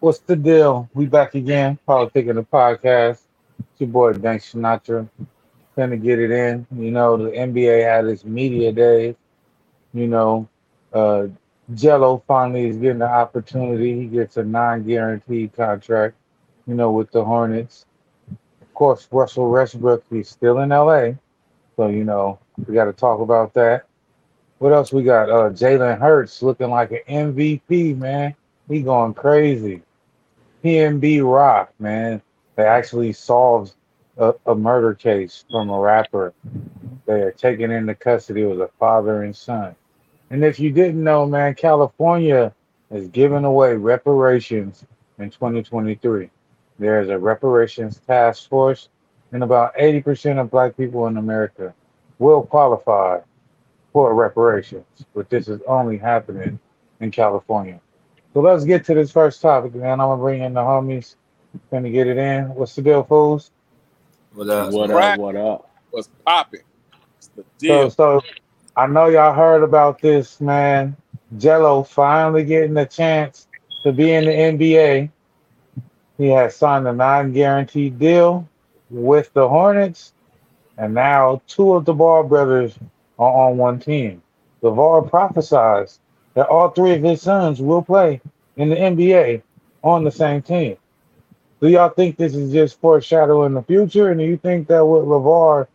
What's the deal? We back again, politicking the podcast. It's your boy Dank Sinatra. Gonna get it in. You know, the NBA had its media day. You know, uh Jello finally is getting the opportunity. He gets a non-guaranteed contract, you know, with the Hornets. Of course, Russell Westbrook, he's still in LA. So, you know, we gotta talk about that. What else we got? Uh Jalen Hurts looking like an MVP, man. He going crazy. PNB Rock, man. They actually solved a, a murder case from a rapper. They are taken into custody. It was a father and son. And if you didn't know, man, California is giving away reparations in 2023. There's a reparations task force, and about 80% of black people in America will qualify for reparations, but this is only happening in California. So let's get to this first topic, man. I'm gonna bring in the homies. Gonna get it in. What's the deal, fools? What up? What up? What up? What's popping? It's the So, so I know y'all heard about this, man. Jello finally getting a chance to be in the NBA. He has signed a non-guaranteed deal with the Hornets, and now two of the Ball brothers are on one team. LeVar prophesies that all three of his sons will play in the NBA on the same team. Do y'all think this is just foreshadowing the future, and do you think that what LeVar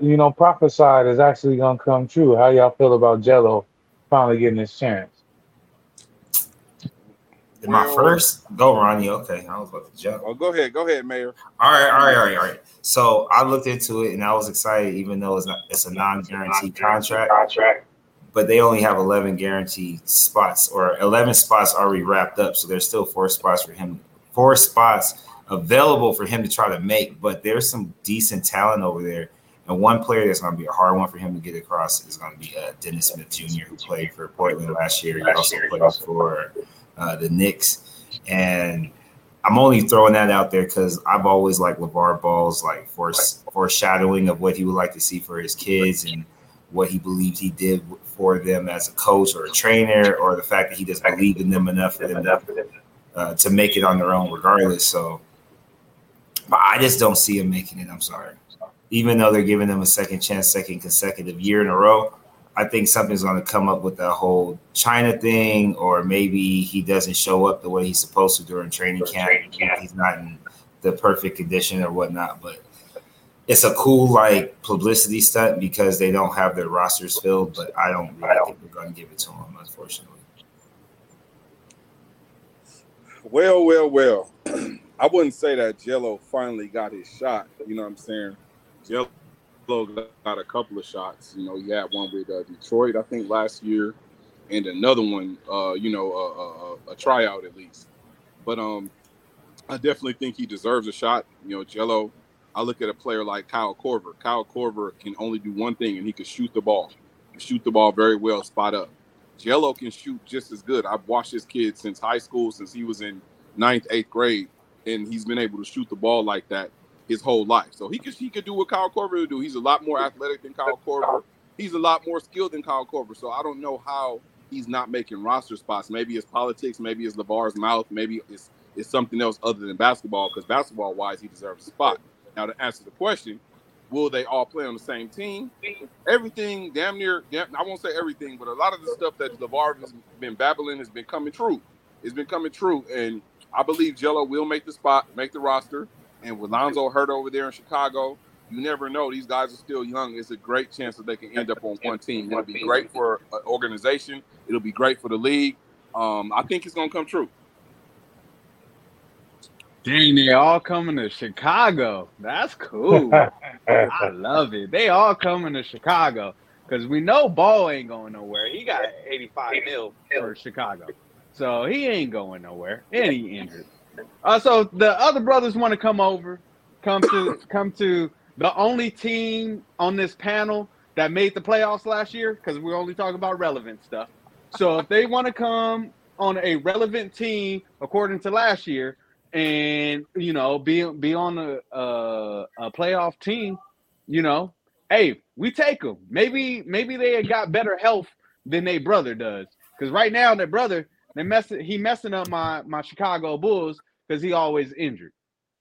you know, prophesied is actually gonna come true. How y'all feel about Jello finally getting his chance? Am I Well- first? Go, Ronnie. Okay, I was about to jump. Oh, go ahead, go ahead, Mayor. All right, all right, all right, all right. So I looked into it and I was excited, even though it's not it's a non-guaranteed contract. contract. But they only have 11 guaranteed spots, or 11 spots already wrapped up. So there's still four spots for him, four spots available for him to try to make. But there's some decent talent over there. And one player that's going to be a hard one for him to get across is going to be uh, Dennis Smith Jr., who played for Portland last year. He also played for uh, the Knicks. And I'm only throwing that out there because I've always liked LeVar Ball's like force, foreshadowing of what he would like to see for his kids and what he believed he did for them as a coach or a trainer, or the fact that he just believed in them enough for them to, uh, to make it on their own, regardless. So, but I just don't see him making it. I'm sorry. Even though they're giving them a second chance, second consecutive year in a row, I think something's going to come up with that whole China thing, or maybe he doesn't show up the way he's supposed to during training camp. He's not in the perfect condition or whatnot, but it's a cool like publicity stunt because they don't have their rosters filled. But I don't really think they're going to give it to him, unfortunately. Well, well, well. I wouldn't say that Jello finally got his shot. You know what I'm saying? Jello got a couple of shots. You know, he had one with uh, Detroit, I think, last year, and another one. Uh, you know, uh, a tryout at least. But um, I definitely think he deserves a shot. You know, Jello. I look at a player like Kyle Korver. Kyle Korver can only do one thing, and he can shoot the ball. Shoot the ball very well, spot up. Jello can shoot just as good. I've watched this kid since high school, since he was in ninth, eighth grade, and he's been able to shoot the ball like that his whole life. So he could he could do what Kyle Korver would do. He's a lot more athletic than Kyle Korver. He's a lot more skilled than Kyle Korver. So I don't know how he's not making roster spots. Maybe it's politics, maybe it's LeVar's mouth, maybe it's it's something else other than basketball, because basketball wise, he deserves a spot. Now to answer the question, will they all play on the same team? Everything damn near damn, I won't say everything, but a lot of the stuff that LeVar has been babbling has been coming true. It's been coming true. And I believe Jello will make the spot, make the roster. And with Lonzo hurt over there in Chicago, you never know. These guys are still young. It's a great chance that they can end up on one team. It'll be great for an organization. It'll be great for the league. Um, I think it's gonna come true. Dang, they all coming to Chicago. That's cool. I love it. They all coming to Chicago because we know Ball ain't going nowhere. He got 85 mil for Chicago, so he ain't going nowhere, and he injured. Uh, so the other brothers want to come over, come to come to the only team on this panel that made the playoffs last year because we're only talk about relevant stuff. So if they want to come on a relevant team according to last year, and you know be be on a, a a playoff team, you know, hey, we take them. Maybe maybe they got better health than their brother does. Because right now their brother they mess he messing up my my Chicago Bulls because he always injured.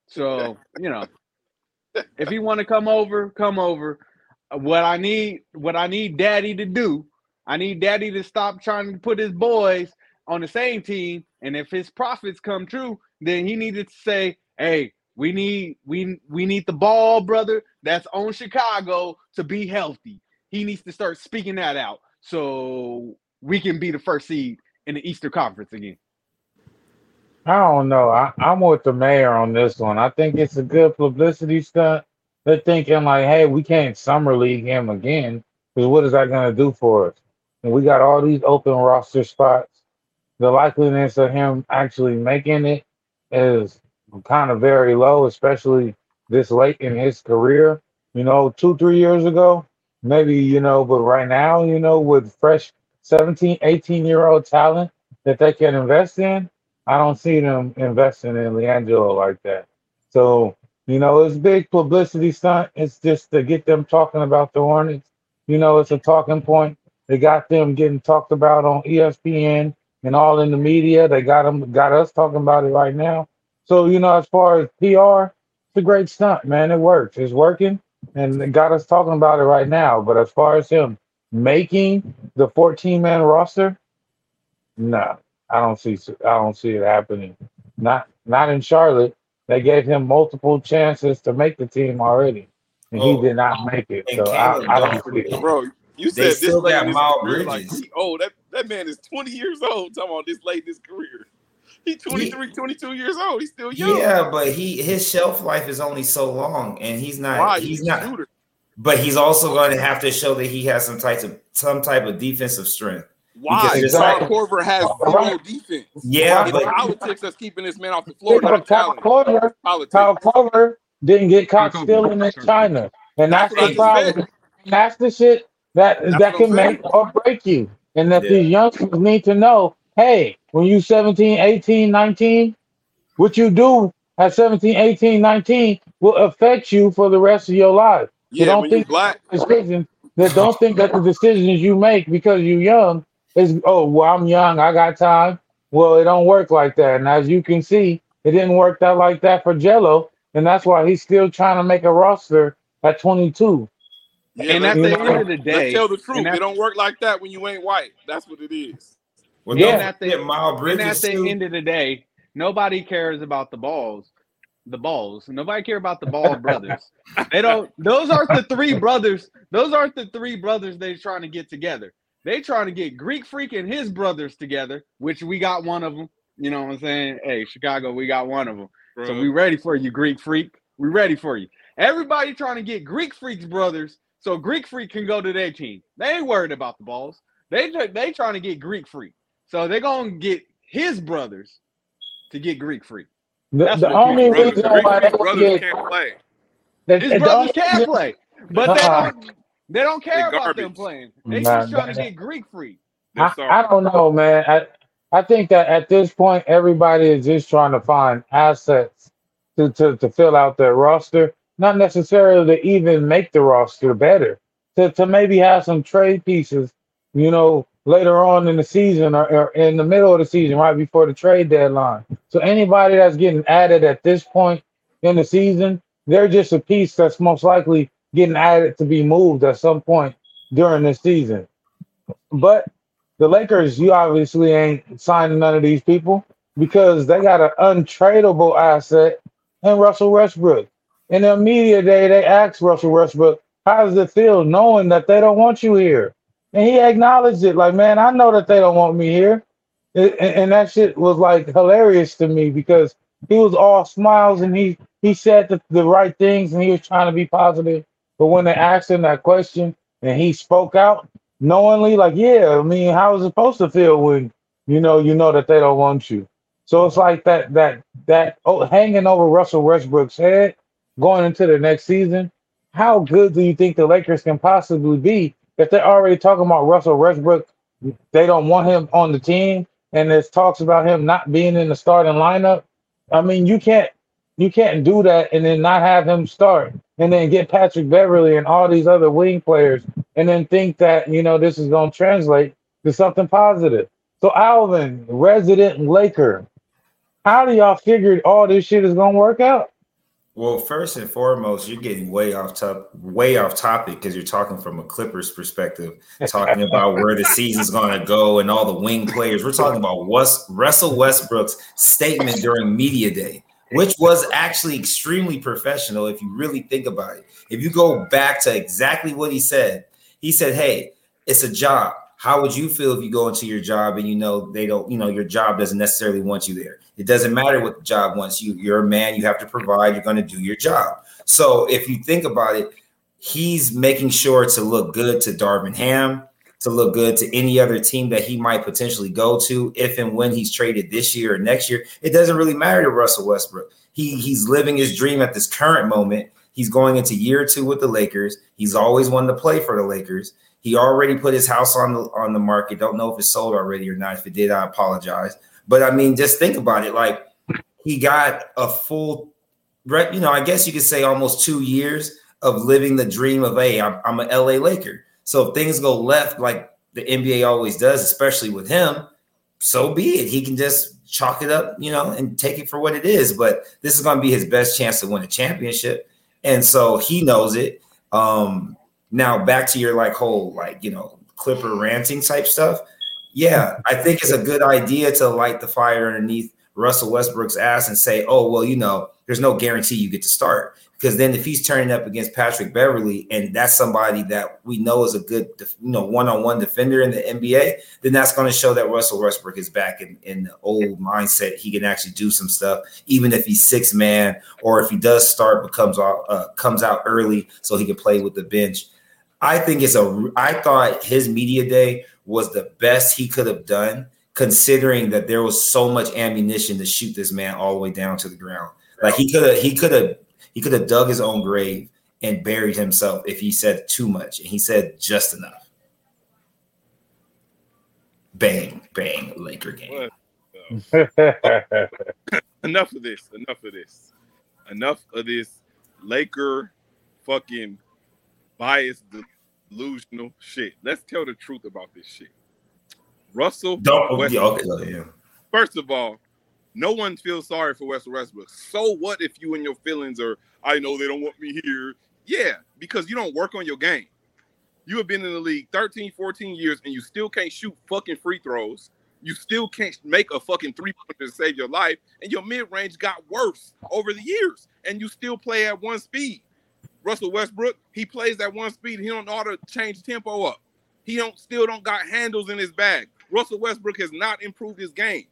So you know, if he want to come over, come over. What I need, what I need, Daddy to do, I need Daddy to stop trying to put his boys on the same team. And if his profits come true, then he needed to say, "Hey, we need we we need the ball, brother. That's on Chicago to be healthy. He needs to start speaking that out so we can be the first seed in the Easter Conference again." I don't know. I, I'm with the mayor on this one. I think it's a good publicity stunt. They're thinking like, hey, we can't summer league him again because what is that going to do for us? And we got all these open roster spots. The likeliness of him actually making it is kind of very low, especially this late in his career. You know, two, three years ago, maybe, you know, but right now, you know, with fresh 17, 18 year old talent that they can invest in, I don't see them investing in LiAngelo like that. So, you know, it's big publicity stunt. It's just to get them talking about the Hornets. You know, it's a talking point. They got them getting talked about on ESPN and all in the media. They got them, got us talking about it right now. So, you know, as far as PR, it's a great stunt, man. It works. It's working and it got us talking about it right now. But as far as him making the 14 man roster, no, I don't see I don't see it happening. Not not in Charlotte. They gave him multiple chances to make the team already, and Oh, he did not make it. So I, I don't don't see it. Bro, you They said this still late got in his Miles career, like Bridges. he old. That that man is 20 years old. Talking about this late in his career. He 23, 22 years old. He's still young. Yeah, but he his shelf life is only so long, and he's not. Why? He's He's not. shooter. But he's also going to have to show that he has some types of some type of defensive strength. Why? Because Kyle like- Korver has Right. zero defense. Yeah, but politics that's keeping this man off the floor, not Kyle talent. Korver. Kyle Korver didn't get caught stealing in China, and that's That's the problem. That's the shit that That's that can make or break you. And that Yeah. these youngsters need to know, hey, when you 17, 18, 19, what you do at 17, 18, 19 will affect you for the rest of your life. Yeah, don't you think- black, Decisions that don't think that the decisions you make because you're young is oh well I'm young, I got time. Well, it don't work like that. And as you can see, it didn't work out like that for Jello, and that's why he's still trying to make a roster at 22. Yeah, and at the you end of the let's day, tell the truth. and It don't work like that when you ain't white. That's what it is. well, Yeah. don't at the- forget Miles and at the too. end of the day, nobody cares about the balls. The balls. Nobody care about the ball brothers. They don't. Those aren't the three brothers. Those aren't the three brothers they trying to get together. They trying to get Greek Freak and his brothers together, which we got one of them. You know what I'm saying? Hey, Chicago, we got one of them. So we ready for you, Greek Freak. We ready for you. Everybody trying to get Greek Freak's brothers so Greek Freak can go to their team. They ain't worried about the balls. They they trying to get Greek Freak. So they're gonna get his brothers to get Greek Freak. The, That's the what only brothers, reason Greek why they Freak brothers get can't play. the, His the brothers only can reason- play, but they Uh-uh. don't they don't care They about them playing. They Nah, just trying to that- get Greek Freak. I. I don't know, man. I, I think that at this point, everybody is just trying to find assets to, to, to fill out their roster, not necessarily to even make the roster better, to, to maybe have some trade pieces, you know, later on in the season or, or in the middle of the season, right before the trade deadline. So anybody that's getting added at this point in the season, they're just a piece that's most likely getting added to be moved at some point during the season. But the Lakers, you obviously ain't signing none of these people because they got an untradeable asset in Russell Westbrook. In the media day, they asked Russell Westbrook, "How does it feel knowing that they don't want you here?" And he acknowledged it, like, "Man, I know that they don't want me here," and, and that shit was like hilarious to me because he was all smiles and he he said the, the right things and he was trying to be positive. But when they asked him that question and he spoke out, knowingly, like, yeah, I mean, how is it supposed to feel when you know you know that they don't want you? So it's like that that that oh, hanging over Russell Westbrook's head going into the next season. How good do you think the Lakers can possibly be if they're already talking about Russell Westbrook? They don't want him on the team, and there's talks about him not being in the starting lineup. I mean, you can't you can't do that and then not have him start, and then get Patrick Beverley and all these other wing players and then think that you know this is going to translate to something positive. So Alvin, resident Laker, how do y'all figure all this shit is gonna work out? Well, first and foremost, you're getting way off top, way off topic because you're talking from a Clippers perspective, talking about where the season's going to go and all the wing players. We're talking about West, Russell Westbrook's statement during media day, which was actually extremely professional. If you really think about it, if you go back to exactly what he said, he said, "Hey, it's a job. How would you feel if you go into your job and you know they don't, you know, your job doesn't necessarily want you there? It doesn't matter what the job wants you. You're a man, you have to provide, you're going to do your job. So if you think about it, he's making sure to look good to Darvin Ham, to look good to any other team that he might potentially go to if and when he's traded this year or next year. It doesn't really matter to Russell Westbrook. He he's living his dream at this current moment. He's going into year two with the Lakers. He's always wanted to play for the Lakers. He already put his house on the on the market. Don't know if it's sold already or not. If it did, I apologize. But I mean, just think about it. Like he got a full, you know, I guess you could say almost two years of living the dream of, hey, I'm, I'm an LA Laker. So if things go left, like the NBA always does, especially with him, so be it. He can just chalk it up, you know, and take it for what it is. But this is going to be his best chance to win a championship, and so he knows it. Um, now back to your like whole like you know Clipper ranting type stuff. Yeah, I think it's a good idea to light the fire underneath Russell Westbrook's ass and say, oh well, you know, there's no guarantee you get to start because then if he's turning up against Patrick Beverley and that's somebody that we know is a good you know one-on-one defender in the NBA, then that's going to show that Russell Westbrook is back in, in the old mindset. He can actually do some stuff, even if he's six man or if he does start, becomes uh, comes out early so he can play with the bench. I think it's a. I thought his media day was the best he could have done, considering that there was so much ammunition to shoot this man all the way down to the ground. Like he could have, he could have, he could have dug his own grave and buried himself if he said too much, and he said just enough. Bang, bang, Laker game. enough of this. Enough of this. Enough of this Laker fucking biased delusional shit. Let's tell the truth about this shit. Russell. Don't, West- okay, yeah. First of all, no one feels sorry for Russell Westbrook. So what if you and your feelings are, I know they don't want me here. Yeah, because you don't work on your game. You have been in the league 13, 14 years and you still can't shoot fucking free throws. You still can't make a fucking three pointer to save your life. And your mid range got worse over the years. And you still play at one speed. Russell Westbrook, he plays at one speed. He don't know how to change tempo up. He don't still don't got handles in his bag. Russell Westbrook has not improved his game.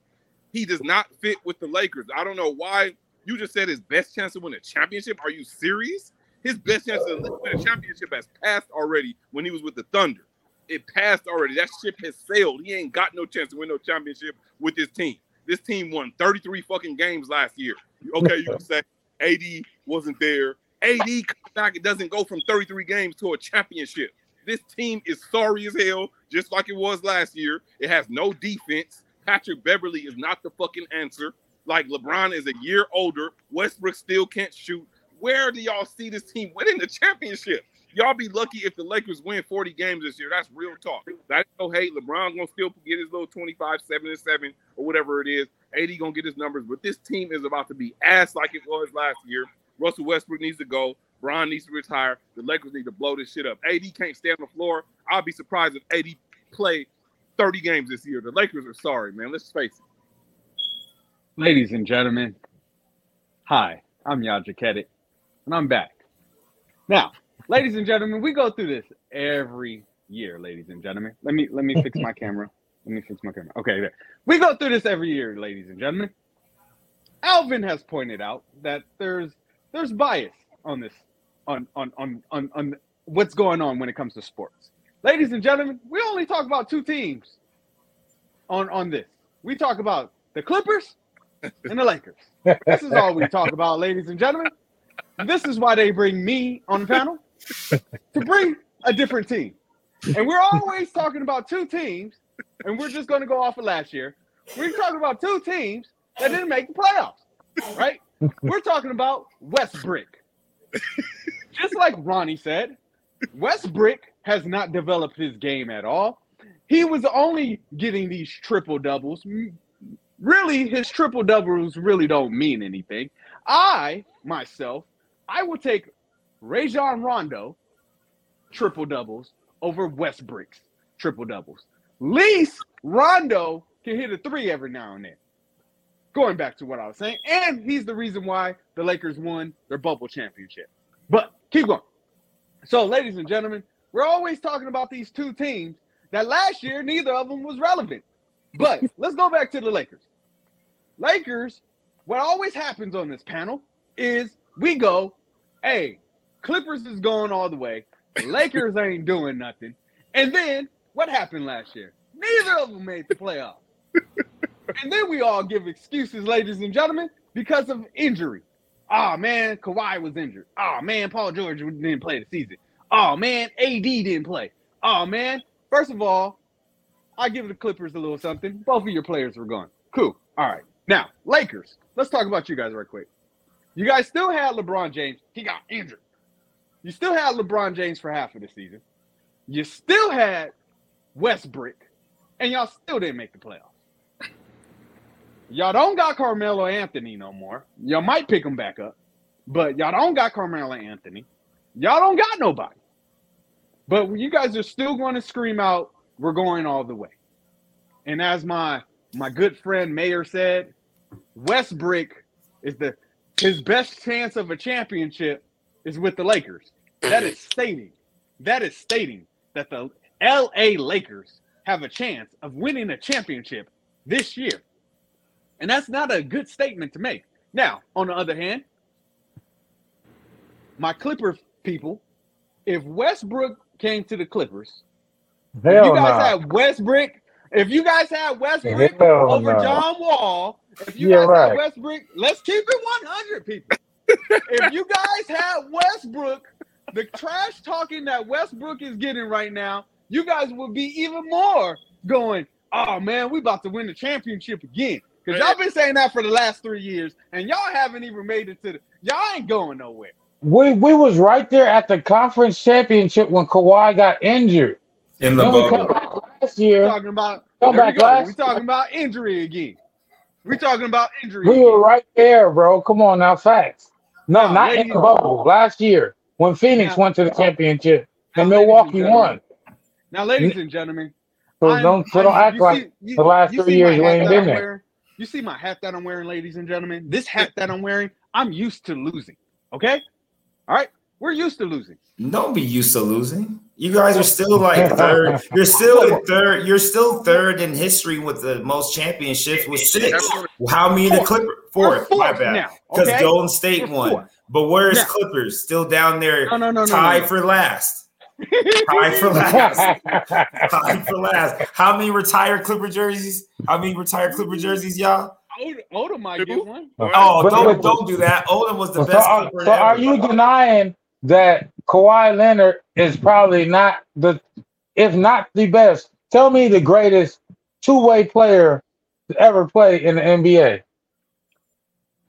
He does not fit with the Lakers. I don't know why you just said his best chance to win a championship. Are you serious? His best chance to win a championship has passed already when he was with the Thunder. It passed already. That ship has sailed. He ain't got no chance to win no championship with this team. This team won 33 fucking games last year. Okay, you can say AD wasn't there. AD comes back, it doesn't go from 33 games to a championship. This team is sorry as hell, just like it was last year. It has no defense. Patrick Beverley is not the fucking answer. Like LeBron is a year older. Westbrook still can't shoot. Where do y'all see this team winning the championship? Y'all be lucky if the Lakers win 40 games this year. That's real talk. That's no hate. LeBron gonna still get his little 25, 7 and 7 or whatever it is. AD gonna get his numbers, but this team is about to be ass like it was last year. Russell Westbrook needs to go. Bron needs to retire. The Lakers need to blow this shit up. AD can't stay on the floor. I'll be surprised if AD play 30 games this year. The Lakers are sorry, man. Let's face it. Ladies and gentlemen, hi, I'm Yaja Kedit, and I'm back. Now, ladies and gentlemen, we go through this every year, ladies and gentlemen. Let me let me fix my camera. Let me fix my camera. Okay, there. We go through this every year, ladies and gentlemen. Alvin has pointed out that there's there's bias on this on on on on, on what's going on when it comes to sports. Ladies and gentlemen, we only talk about two teams on on this. We talk about the Clippers and the Lakers. This is all we talk about, ladies and gentlemen. This is why they bring me on the panel to bring a different team. And we're always talking about two teams, and we're just going to go off of last year. We're talking about two teams that didn't make the playoffs, right? We're talking about Westbrook. Just like Ronnie said, Westbrook has not developed his game at all. he was only getting these triple doubles. Really, his triple doubles really don't mean anything. I myself, I will take Rajon Rondo triple doubles over Westbrook's triple doubles. Least Rondo can hit a three every now and then. Going back to what I was saying, and he's the reason why the Lakers won their bubble championship. But keep going. So, ladies and gentlemen, we're always talking about these two teams that last year neither of them was relevant. But let's go back to the Lakers. Lakers, what always happens on this panel is we go, hey, Clippers is going all the way. Lakers ain't doing nothing. And then what happened last year? Neither of them made the playoffs. and then we all give excuses, ladies and gentlemen, because of injury. Oh man, Kawhi was injured. Oh man, Paul George didn't play the season. Oh man, AD didn't play. Oh man, first of all, I give the Clippers a little something. Both of your players were gone. Cool. All right. Now, Lakers. Let's talk about you guys right quick. You guys still had LeBron James. He got injured. You still had LeBron James for half of the season. You still had Westbrook, and y'all still didn't make the playoffs. Y'all don't got Carmelo Anthony no more. Y'all might pick him back up, but y'all don't got Carmelo Anthony. Y'all don't got nobody. But you guys are still going to scream out, "We're going all the way." And as my my good friend Mayor said, Westbrook is the his best chance of a championship is with the Lakers. That is stating, that is stating that the LA Lakers have a chance of winning a championship this year. And that's not a good statement to make. Now, on the other hand, my Clipper people, if Westbrook came to the Clippers, Hell if you guys nah. had Westbrook, if you guys had Westbrook Hell over no. John Wall, if you Yeah, guys right. had Westbrook, let's keep it 100 people. if you guys had Westbrook, the trash talking that Westbrook is getting right now, you guys would be even more going, oh man, we about to win the championship again. Because y'all been saying that for the last three years, and y'all haven't even made it to the y'all ain't going nowhere. We we was right there at the conference championship when Kawhi got injured. in the Then come bubble. back last We're year. talking about Come there we back last We're talking about injury again. We're talking about injury. We again. were right there, bro. Come on now, facts. No, Now, not in ladies- the bubble. Last year when Phoenix Now- went to the championship and Now, and Milwaukee gentlemen, won. Now, ladies and gentlemen, So don't so don't act you like see- you- the last three years my you ain't been I'm there. Wearing? You see my hat that I'm wearing, ladies and gentlemen. This hat that I'm wearing, I'm used to losing. Okay, all right, we're used to losing. Don't be used to losing. You guys are still like third. You're still in third. You're still third in history with the most championships with six. How many the Fourth. Clipper? Fourth. My bad. Because okay? Golden State We're won. fourth. But where's Now- Clippers? Still down there, No, no, no, no, tied no, for last. Tied for last. Tied for last. How many retired Clipper jerseys? How many retired Clipper jerseys, y'all? Oda, Oda might get one. Oh, oh, But- don't but- don't do that. Odom was the So, best are, Clipper so are you denying that Kawhi Leonard is probably not the, if not the best, tell me the greatest two way player to ever play in the NBA?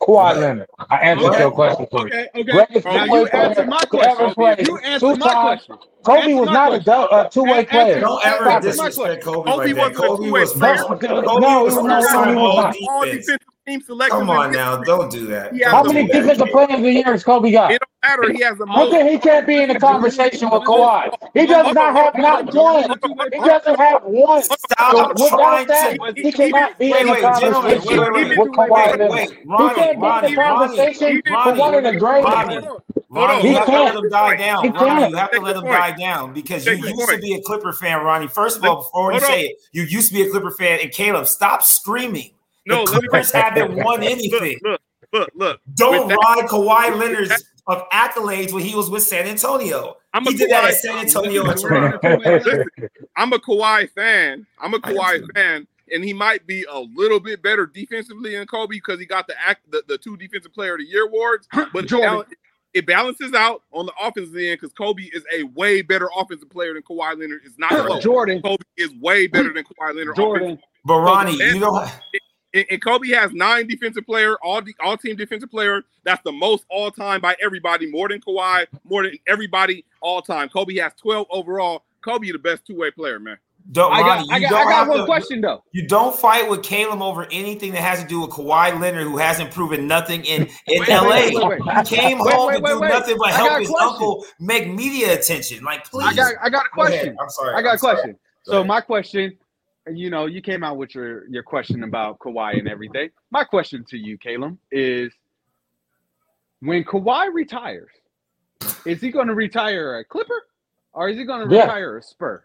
Kawhi What? Leonard. I answered What? your question for you. Okay, okay. Greatest Now you player answer my question. play. You answer my question. Kobe was not a, question. du- uh, a two way player. Don't ever Stop disrespect Kobe, Kobe like that. wasn't a two-way player. No, Kobe no, was he was not. time He was all not. All defense. defensive team selections. Come on now, don't do that. How many defensive players of the year has Kobe got? It don't matter. He has the How most. come he can't be in the conversation with Kawhi? He does not have not one. He doesn't have one. So Stop without trying that, to. he cannot be Wait, in the wait, gentlemen, conversation wait, wait, wait, with Kawhi wait, Leonard. wait, He Ronnie, can't be in Ronnie, conversation Ronnie, for one of the Ronnie, greatest. Ronnie, He you have to can't. let him die down. He Ronnie, can't. you have to let him point. die down because you Take your used to be a Clipper fan, Ronnie. First of all, before you on. say it, you used to be a Clipper fan. And Caleb, stop screaming. The No, let me Clippers haven't won anything. look, look, look. Don't that- ride Kawhi Leonard's of accolades when he was with San Antonio. I'm He a did that Kawhi. at San Antonio and Listen, Toronto. Listen, I'm a Kawhi fan. I'm a I am Kawhi fan, and he might be a little bit better defensively than Kobe because he got the act the, the two defensive player of the year awards. But Jordan. it balances out on the offensive end because Kobe is a way better offensive player than Kawhi Leonard. Is not close. Jordan, Kobe is way better than Kawhi Leonard. Jordan, But Ronnie, you know And, and Kobe has nine defensive player, all the all team defensive player. That's the most all time by everybody, more than Kawhi, more than everybody all time. Kobe has 12 overall. Kobe the best two way player, man. Don't, I got, Ronnie, I got, don't I got one to- question though. You don't fight with Caleb over anything that has to do with Kawhi Leonard, who hasn't proven nothing in, in Wait, LA. wait, wait, wait, wait. He came Wait, home wait, to do wait. nothing but I help his question. uncle make media attention. Like, please. I got, I got a Go question. I'm sorry. I got I'm a question. Go So ahead. my question, you know, you came out with your your question about Kawhi and everything. My question to you, Caleb, is when Kawhi retires, is he going to retire a Clipper or is he going to Yeah. retire a Spur?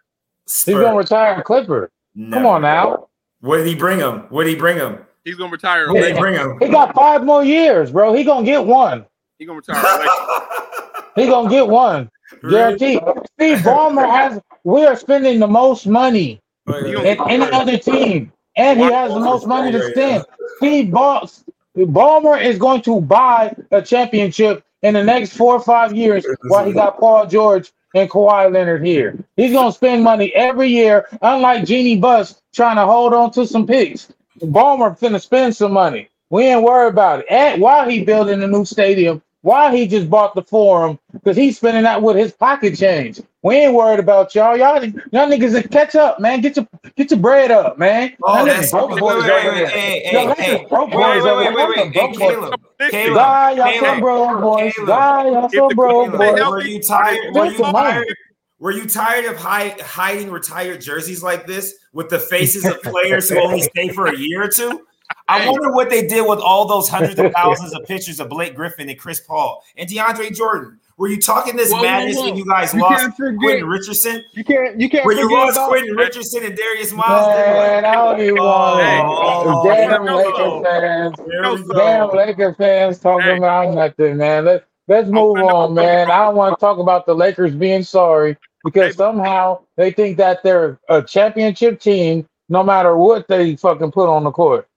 He's gonna retire a Clipper. Come on now. What did he bring him? What did he bring him? He's gonna retire. What did he Lakers. bring him? He got five more years, bro. He gonna get one. He gonna retire. He gonna get one. Guaranteed. Steve Ballmer has. We are spending the most money Than any other team, and he has the most money to spend. Steve Ball, Ballmer is going to buy a championship in the next four or five years, while he got Paul George and Kawhi Leonard here. He's gonna spend money every year, unlike Jeanie Buss trying to hold on to some picks. Ballmer finna spend some money. We ain't worried about it. And while he building a new stadium, why he just bought the forum, because he's spending that with his pocket change. We ain't worried about y'all. Y'all, y'all niggas catch up, man. Get your get your bread up, man. Oh, Y'all that's niggas broke wait, boys wait, wait, over wait, there. hey, Y'all hey, niggas hey. broke Wait, boys wait, over wait, wait, there. wait. Hey, Broke boys. Caleb, Listen, Caleb, Die, y'all Caleb, some broke boys. Caleb. Die, y'all If some the broke Clippers Caleb, stay boys. were healthy, you tired? Were Take you the money. tired? Were you tired of hi- hiding retired jerseys like this with the faces of players who only stay for a year or two? I Hey. wonder what they did with all those hundreds of thousands of pictures of Blake Griffin and Chris Paul and DeAndre Jordan. Were you talking this Whoa, whoa, madness whoa. when you guys You lost. Quentin Richardson? You can't. You can't When you lost about. Quentin Richardson and Darius Miles? they Man, I don't even want Oh, it. Damn no, Lakers no. fans. There we No, go. Damn Lakers fans talking Hey. about nothing, man. Let's let's move finna- on, man. I don't want to talk about the Lakers being sorry because Hey. somehow they think that they're a championship team no matter what they fucking put on the court.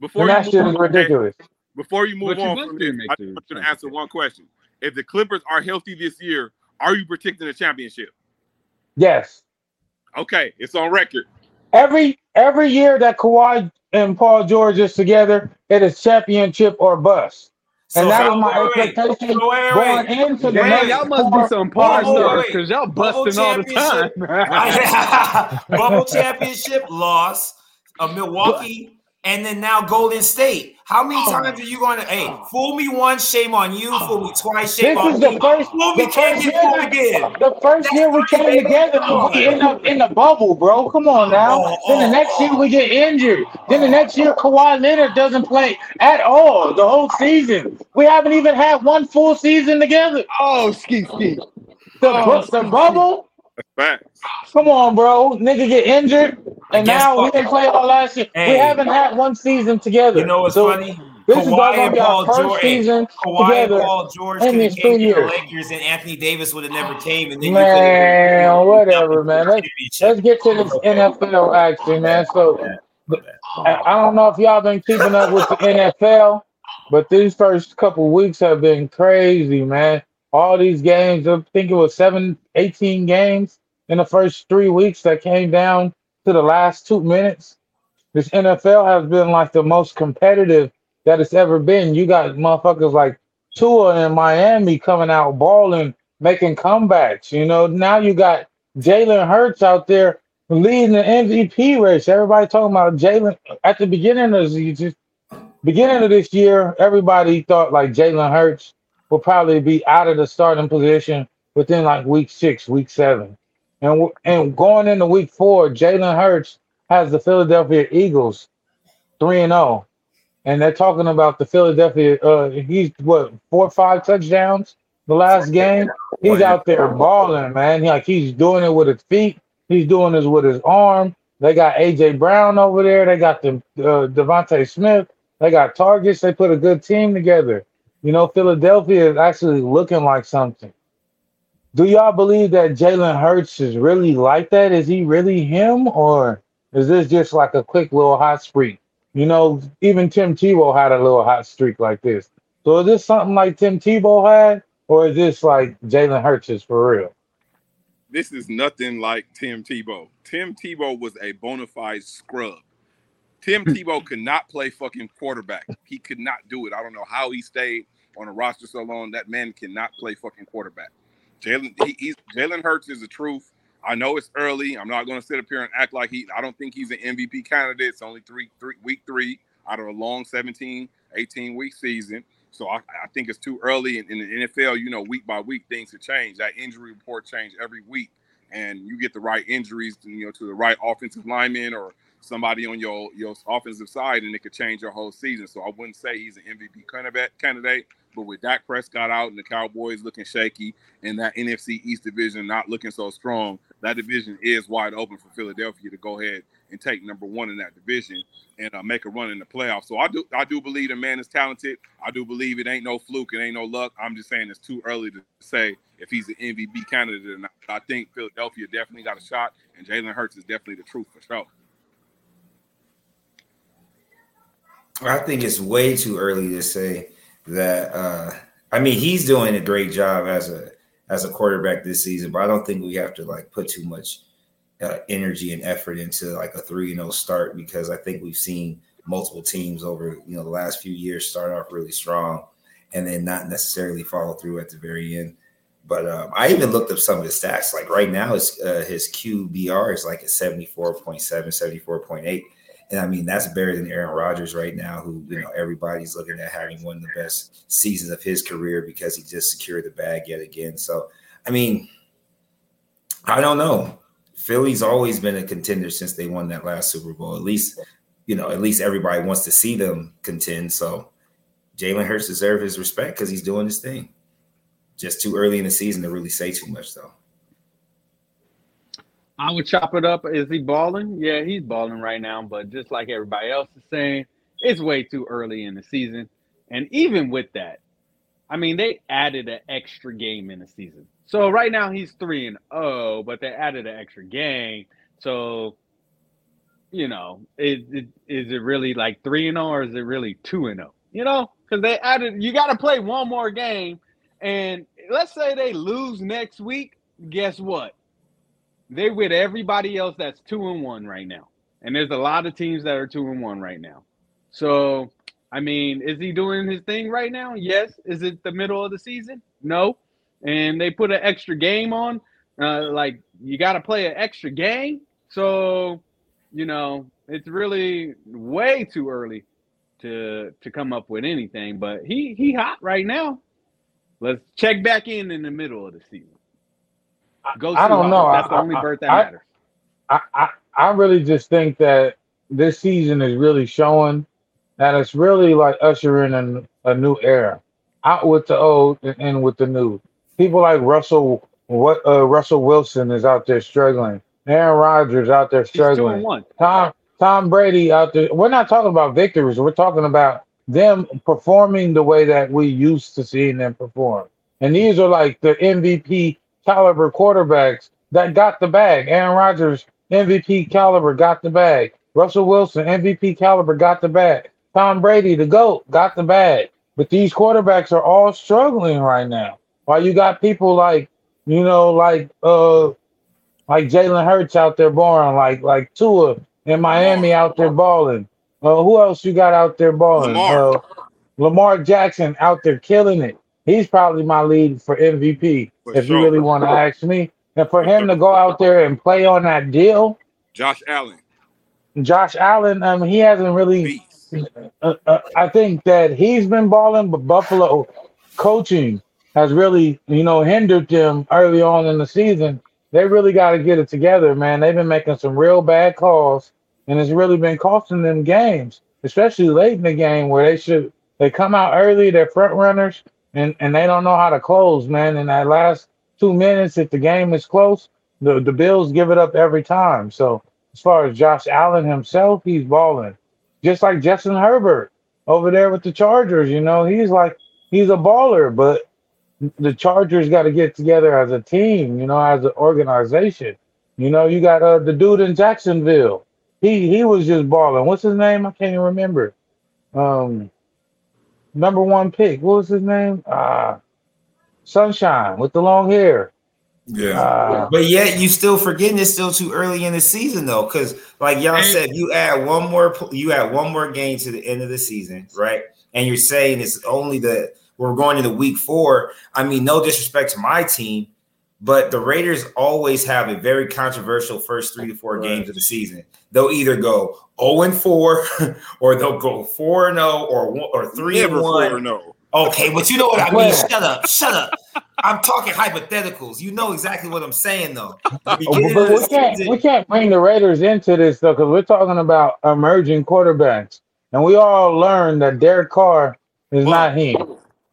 Before And you that move shit on, is ridiculous. Before you move But on both from didn't this, make I the just want to answer one question. If the Clippers are healthy this year, are you protecting the championship? Yes. Okay, it's on record. Every every year that Kawhi and Paul George is together, it is championship or bust. So and that how- is my wait, wait, expectation wait, wait, going wait. into the Damn, next y'all must be four- some porn Whoa, whoa, stars wait. because y'all Bubble busting all the time. championship. Bubble championship loss of Milwaukee, and then now Golden State. How many Oh. times are you going to? Hey, fool me once, shame on you. Fool me twice, shame This on is me. the first, Fool me the can't first get year, fooled that- again. the first That's year we came baby. together, Come on. we in the in the bubble, bro. Come on now. Oh, then the oh, next year oh. we get injured. Then the next year Kawhi Leonard doesn't play at all the whole season. We haven't even had one full season together. oh, ski ski. The, Oh, bu- the bubble. Facts. Come on, bro. Nigga get injured, and now we what? didn't play all last year. Hey. we haven't had one season together. You know what's So funny? This is Kawhi gonna and be our Paul first George. season Kawhi together. and Paul George in could these came two to the. Lakers, and Anthony Davis would have never came. And then Man, you whatever, man. Let's let's get to this NFL action, man. So I, I don't know if y'all been keeping up with the NFL, but these first couple weeks have been crazy, man. All these games, I think it was seven, 18 games in the first three weeks that came down to the last two minutes. This NFL has been like the most competitive that it's ever been. You got motherfuckers like Tua in Miami coming out balling, making comebacks. You know, now you got Jalen Hurts out there leading the MVP race. Everybody talking about Jalen at the beginning of the beginning of this year. Everybody thought like Jalen Hurts will probably be out of the starting position within like week six, week seven, and and going into week four, Jalen Hurts has the Philadelphia Eagles three and zero, and they're talking about the Philadelphia. Uh, he's what four or five touchdowns the last game. He's out there balling, man. He, like he's doing it with his feet. He's doing this with his arm. They got AJ Brown over there. They got the uh, DeVonta Smith. They got targets. They put a good team together. You know, Philadelphia is actually looking like something. Do y'all believe that Jalen Hurts is really like that? Is he really him, or is this just like a quick little hot streak? You know, even Tim Tebow had a little hot streak like this. So is this something like Tim Tebow had, or is this like Jalen Hurts is for real? This is nothing like Tim Tebow. Tim Tebow was a bona fide scrub. Tim Tebow could not play fucking quarterback. He could not do it. I don't know how he stayed on a roster so long. That man cannot play fucking quarterback. Jalen, he, he's Jalen Hurts is the truth. I know it's early. I'm not going to sit up here and act like he. I don't think he's an MVP candidate. It's only three, three week three out of a long 17, 18 week season. So I, I think it's too early in, in, the NFL. You know, week by week, things have changed. That injury report change every week, and you get the right injuries, to, you know, to the right offensive lineman or somebody on your your offensive side, and it could change your whole season. So I wouldn't say he's an MVP candidate, but with Dak Prescott out and the Cowboys looking shaky, and that NFC East division not looking so strong, that division is wide open for Philadelphia to go ahead and take number one in that division and uh, make a run in the playoffs. So I do I do believe the man is talented. I do believe it ain't no fluke, it ain't no luck. I'm just saying it's too early to say if he's an MVP candidate or not. I think Philadelphia definitely got a shot, and Jalen Hurts is definitely the truth for sure. I think it's way too early to say that. Uh, I mean, he's doing a great job as a as a quarterback this season, but I don't think we have to like put too much uh, energy and effort into like a three and zero start because I think we've seen multiple teams over you know the last few years start off really strong and then not necessarily follow through at the very end. But um, I even looked up some of his stats. Like right now, his uh, his QBR is like at 74.7, 74.8. And I mean, that's better than Aaron Rodgers right now, who, you know, everybody's looking at having one of the best seasons of his career because he just secured the bag yet again. So, I mean, I don't know. Philly's always been a contender since they won that last Super Bowl. At least, you know, at least everybody wants to see them contend. So Jalen Hurts deserves his respect because he's doing his thing. Just too early in the season to really say too much, though. I would chop it up. Is he balling? Yeah, he's balling right now. But just like everybody else is saying, it's way too early in the season. And even with that, I mean, they added an extra game in the season. So right now he's three and oh, but they added an extra game. So, you know, is it, is it really like three and oh, or is it really two and oh? You know, because they added. You got to play one more game, and let's say they lose next week. Guess what? They with everybody else that's two and one right now, and there's a lot of teams that are two and one right now. So, I mean, is he doing his thing right now? Yes. Is it the middle of the season? No. And they put an extra game on. Uh, like you got to play an extra game. So, you know, it's really way too early to to come up with anything. But he he hot right now. Let's check back in in the middle of the season. Go I don't know. That's the only I, birth that I, matters. I, I I really just think that this season is really showing that it's really like ushering in a new era, out with the old and in with the new. People like Russell, what uh, Russell Wilson is out there struggling. Aaron Rodgers out there struggling. Tom Tom Brady out there. We're not talking about victories. We're talking about them performing the way that we used to seeing them perform. And these are like the MVP caliber quarterbacks that got the bag. Aaron Rodgers, MVP caliber, got the bag. Russell Wilson, MVP caliber, got the bag. Tom Brady, the GOAT, got the bag. But these quarterbacks are all struggling right now. While you got people like, you know, like uh like Jalen Hurts out there balling, like like Tua in Miami out there balling. Uh, who else you got out there balling? Lamar. Uh, Lamar Jackson out there killing it. He's probably my lead for MVP for if sure. you really want to ask me. And for him to go out there and play on that deal, Josh Allen. Josh Allen, I mean, he hasn't really. Uh, uh, I think that he's been balling, but Buffalo coaching has really, you know, hindered them early on in the season. They really got to get it together, man. They've been making some real bad calls, and it's really been costing them games, especially late in the game where they should they come out early, they're front runners, and and they don't know how to close, man. In that last two minutes, if the game is close, the the Bills give it up every time. So as far as Josh Allen himself, he's balling, just like Justin Herbert over there with the Chargers. You know, he's like he's a baller, but the Chargers got to get together as a team. You know, as an organization. You know, you got uh, the dude in Jacksonville. He he was just balling. What's his name? I can't even remember. Um, number one pick. What was his name? Uh Sunshine with the long hair. Yeah. Uh, but yet you still forgetting it's still too early in the season though, because like y'all said, you add one more you add one more game to the end of the season, right? And you're saying it's only the we're going into week four. I mean, no disrespect to my team, But the Raiders always have a very controversial first three to four games of the season. They'll either go 0 and 4 or they'll go 4 and 0 or one- or 3 Never and 1. four no. Oh. Okay, but you know what I mean. Shut up, shut up. I'm talking hypotheticals. You know exactly what I'm saying, though. The But we the can't we can't bring the Raiders into this though, because we're talking about emerging quarterbacks, and we all learned that Derek Carr is Well- not him.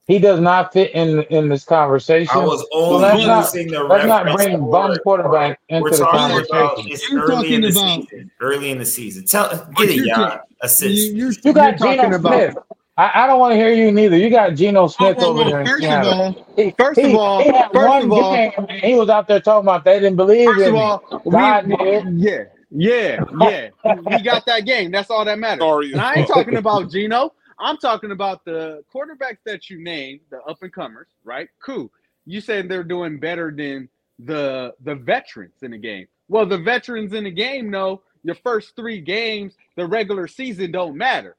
He does not fit in in this conversation. I was So only let's not using the let's not bring bum quarterback into We're the talking about conversation. it's You're early in the about- season. Early in the season. Tell But get it, you're y'all. talk- Assist. You, you're, You got Geno. Smith. I, I don't want to hear you neither. You got Geno Oh, Smith well, over well, there. in first of all, He- first of all- he had first one of all- game, he was out there talking about they didn't believe first in of me. all, we, God yeah, yeah, yeah. we got that game. That's all that matters. Sorry And I ain't talking about Geno. I'm talking about the quarterbacks that you named, the up and comers, right? Cool. You said they're doing better than the the veterans in the game. Well, the veterans in the game know your first three games, the regular season don't matter.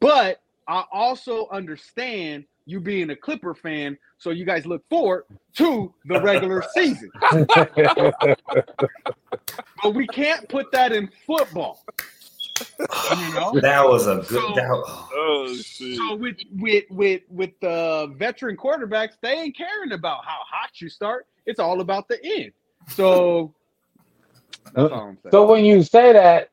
But I also understand you being a Clipper fan, so you guys look forward to the regular season. But we can't put that in football. You know? That was a good. So- that, Oh. So with with with with the veteran quarterbacks, they ain't caring about how hot you start. It's all about the end. So that's all I'm saying. So when you say that,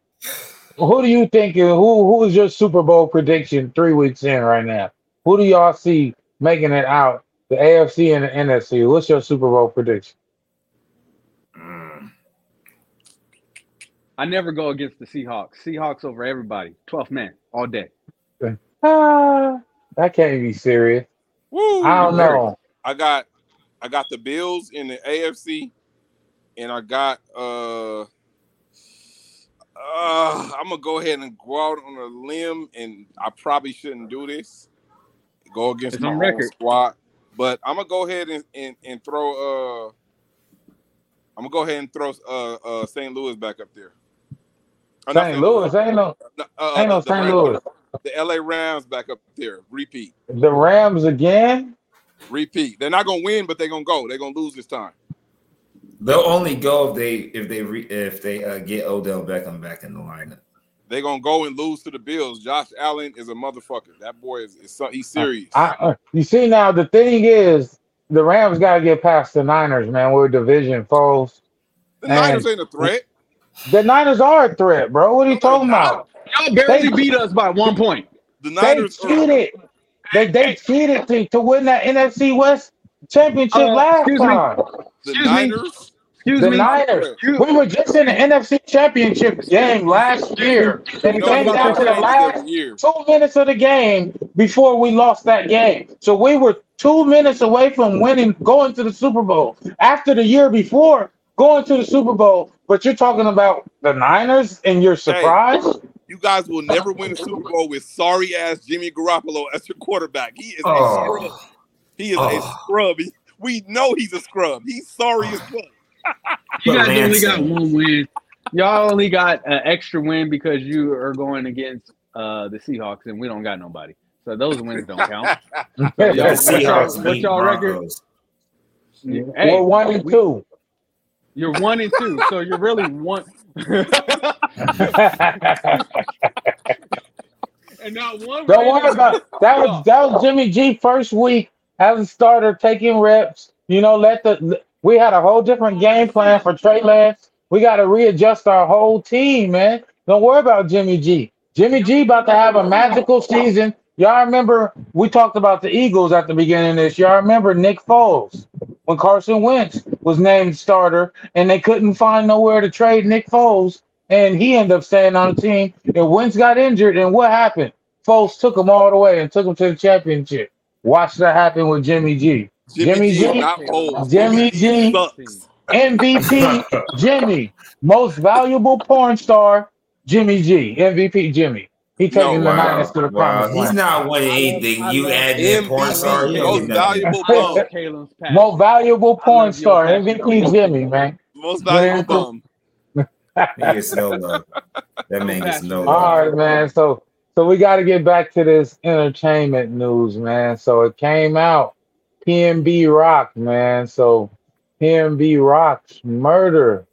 who do you think? Who who is your Super Bowl prediction three weeks in right now? Who do y'all see making it out? The AFC and the NFC. What's your Super Bowl prediction? mm. I never go against the Seahawks. Seahawks over everybody. 12th man all day. Ah, that can't be serious. Woo. I don't know. I got I got the Bills in the AFC, and I got uh uh I'm gonna go ahead and go out on a limb, and I probably shouldn't do this. Go against It's my on record. squad, but I'm gonna go ahead and, and, and throw uh I'm gonna go ahead and throw uh uh St. Louis back up there. Uh, not St. Louis ain't no no, uh, ain't no the St. Rams- Louis. The LA Rams back up there. Repeat. The Rams again. Repeat. They're not gonna win, but they're gonna go. They're gonna lose this time. They'll only go if they if they re, if they uh, get Odell Beckham back in the lineup. They're gonna go and lose to the Bills. Josh Allen is a motherfucker. That boy is, is so, he's serious. I, uh, you see now the thing is the Rams got to get past the Niners, man. We're division foes. the man. Niners ain't a threat. The Niners are a threat, bro. What are you talking about? Y'all barely They- beat us by one point. The They Niners are, cheated. They they cheated to, to win that NFC West championship Uh, last excuse me. time. the Excuse me. Niners. Excuse The me. Niners. You- We were just in the NFC championship game last year. And it No, came down to the last year. two minutes of the game before we lost that game. So we were two minutes away from winning, going to the Super Bowl. After the year before, going to the Super Bowl. But you're talking about the Niners and you're surprised? You guys will never win the Super Bowl with sorry ass Jimmy Garoppolo as your quarterback. He is a Oh. scrub. He is a Oh. scrub. He- we know he's a scrub. He's sorry as fuck. you guys only got one win. Y'all only got an extra win because you are going against uh, the Seahawks, and we don't got nobody. So those wins don't count. The Yeah, what's y'all- Seahawks what's y'all record? Broncos. Hey, We're one and we- two. You're one and two, so you're really one. and not one. Don't worry is- about that. Was that was Jimmy G first week as a starter, taking reps. You know, let the we had a whole different game plan for Trey Lance. We got to readjust our whole team, man. Don't worry about Jimmy G. Jimmy G about to have a magical season. Y'all remember we talked about the Eagles at the beginning of this. Y'all remember Nick Foles when Carson Wentz was named starter and they couldn't find nowhere to trade Nick Foles and he ended up staying on the team. And Wentz got injured, and what happened? Foles took him all the way and took him to the championship. Watch that happen with Jimmy G. Jimmy, Jimmy G, G. Jimmy G. sucks. MVP Jimmy, most valuable porn star Jimmy G. MVP Jimmy. He taking the No, wow, Niners to the Wow, promised he's land. not winning anything. I You add in porn MVP, star, you most valuable I love bum. Kalen's pass. Most valuable porn star. MVP Jimmy, man. Most valuable bum. He gets no love. That man gets no All love. right, man. So so we got to get back to this entertainment news, man. So it came out PNB Rock, man. So PNB Rock's murder.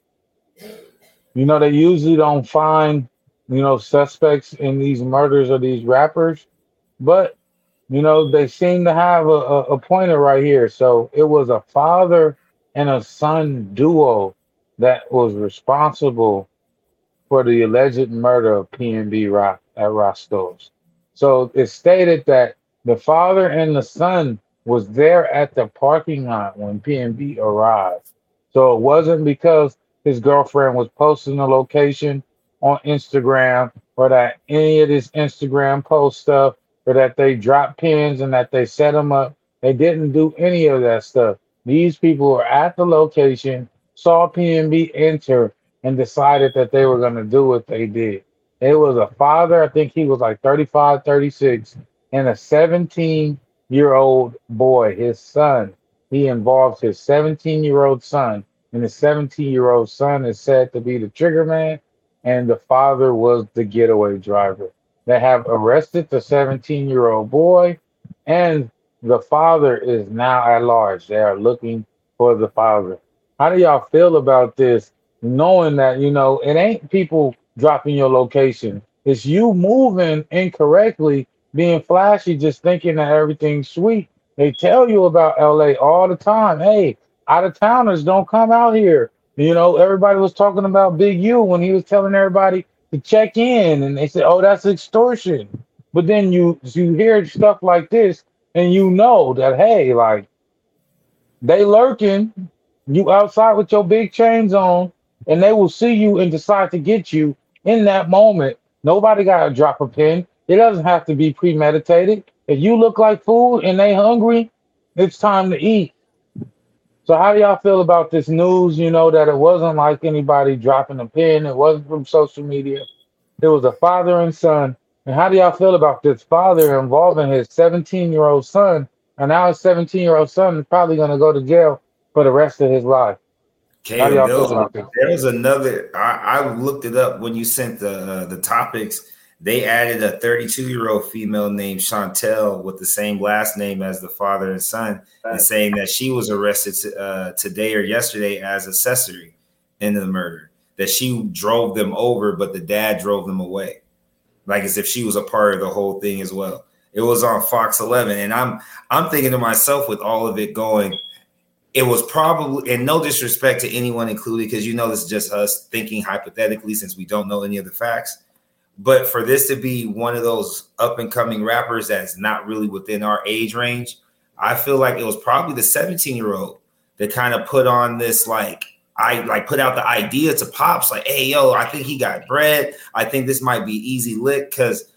You know, they usually don't find, you know, suspects in these murders of these rappers, but you know, they seem to have a, a, a pointer right here. So it was a father and a son duo that was responsible for the alleged murder of PNB Rock at Roscoe's. So it stated that the father and the son was there at the parking lot when PNB arrived. So it wasn't because his girlfriend was posting the location on Instagram or that any of this Instagram post stuff or that they dropped pins and that they set them up. They didn't do any of that stuff. These people were at the location, saw PNB enter, and decided that they were going to do what they did. It was a father, I think he was like 35, 36, and a 17 year old boy, his son. He involves his 17 year old son, and the 17 year old son is said to be the trigger man, and the father was the getaway driver. They have arrested the 17 year old boy, and the father is now at large. They are looking for the father. How do y'all feel about this? Knowing that, you know, it ain't people dropping your location, it's you moving incorrectly, being flashy, just thinking that everything's sweet. They tell you about LA all the time. Hey, out of towners don't come out here. You know, everybody was talking about Big U when he was telling everybody to check in and they said, "Oh, that's extortion." But then you you hear stuff like this and you know that hey, like they lurking, you outside with your big chains on, and they will see you and decide to get you in that moment. Nobody got to drop a pin. It doesn't have to be premeditated. If you look like food and they hungry, it's time to eat. So how do y'all feel about this news? You know that it wasn't like anybody dropping a pin. It wasn't from social media. It was a father and son. And how do y'all feel about this father involving his 17 year old son? And now his 17 year old son is probably going to go to jail for the rest of his life. How do y'all feel about this? there was another. I, I looked it up when you sent the uh, the topics. They added a 32 year old female named Chantel with the same last name as the father and son, and saying that she was arrested to, uh, today or yesterday as accessory in the murder. That she drove them over, but the dad drove them away, like as if she was a part of the whole thing as well. It was on Fox 11, and I'm I'm thinking to myself with all of it going it was probably and no disrespect to anyone included because you know this is just us thinking hypothetically since we don't know any of the facts but for this to be one of those up and coming rappers that's not really within our age range i feel like it was probably the 17 year old that kind of put on this like i like put out the idea to pops like hey yo i think he got bread. I think this might be easy lick. Because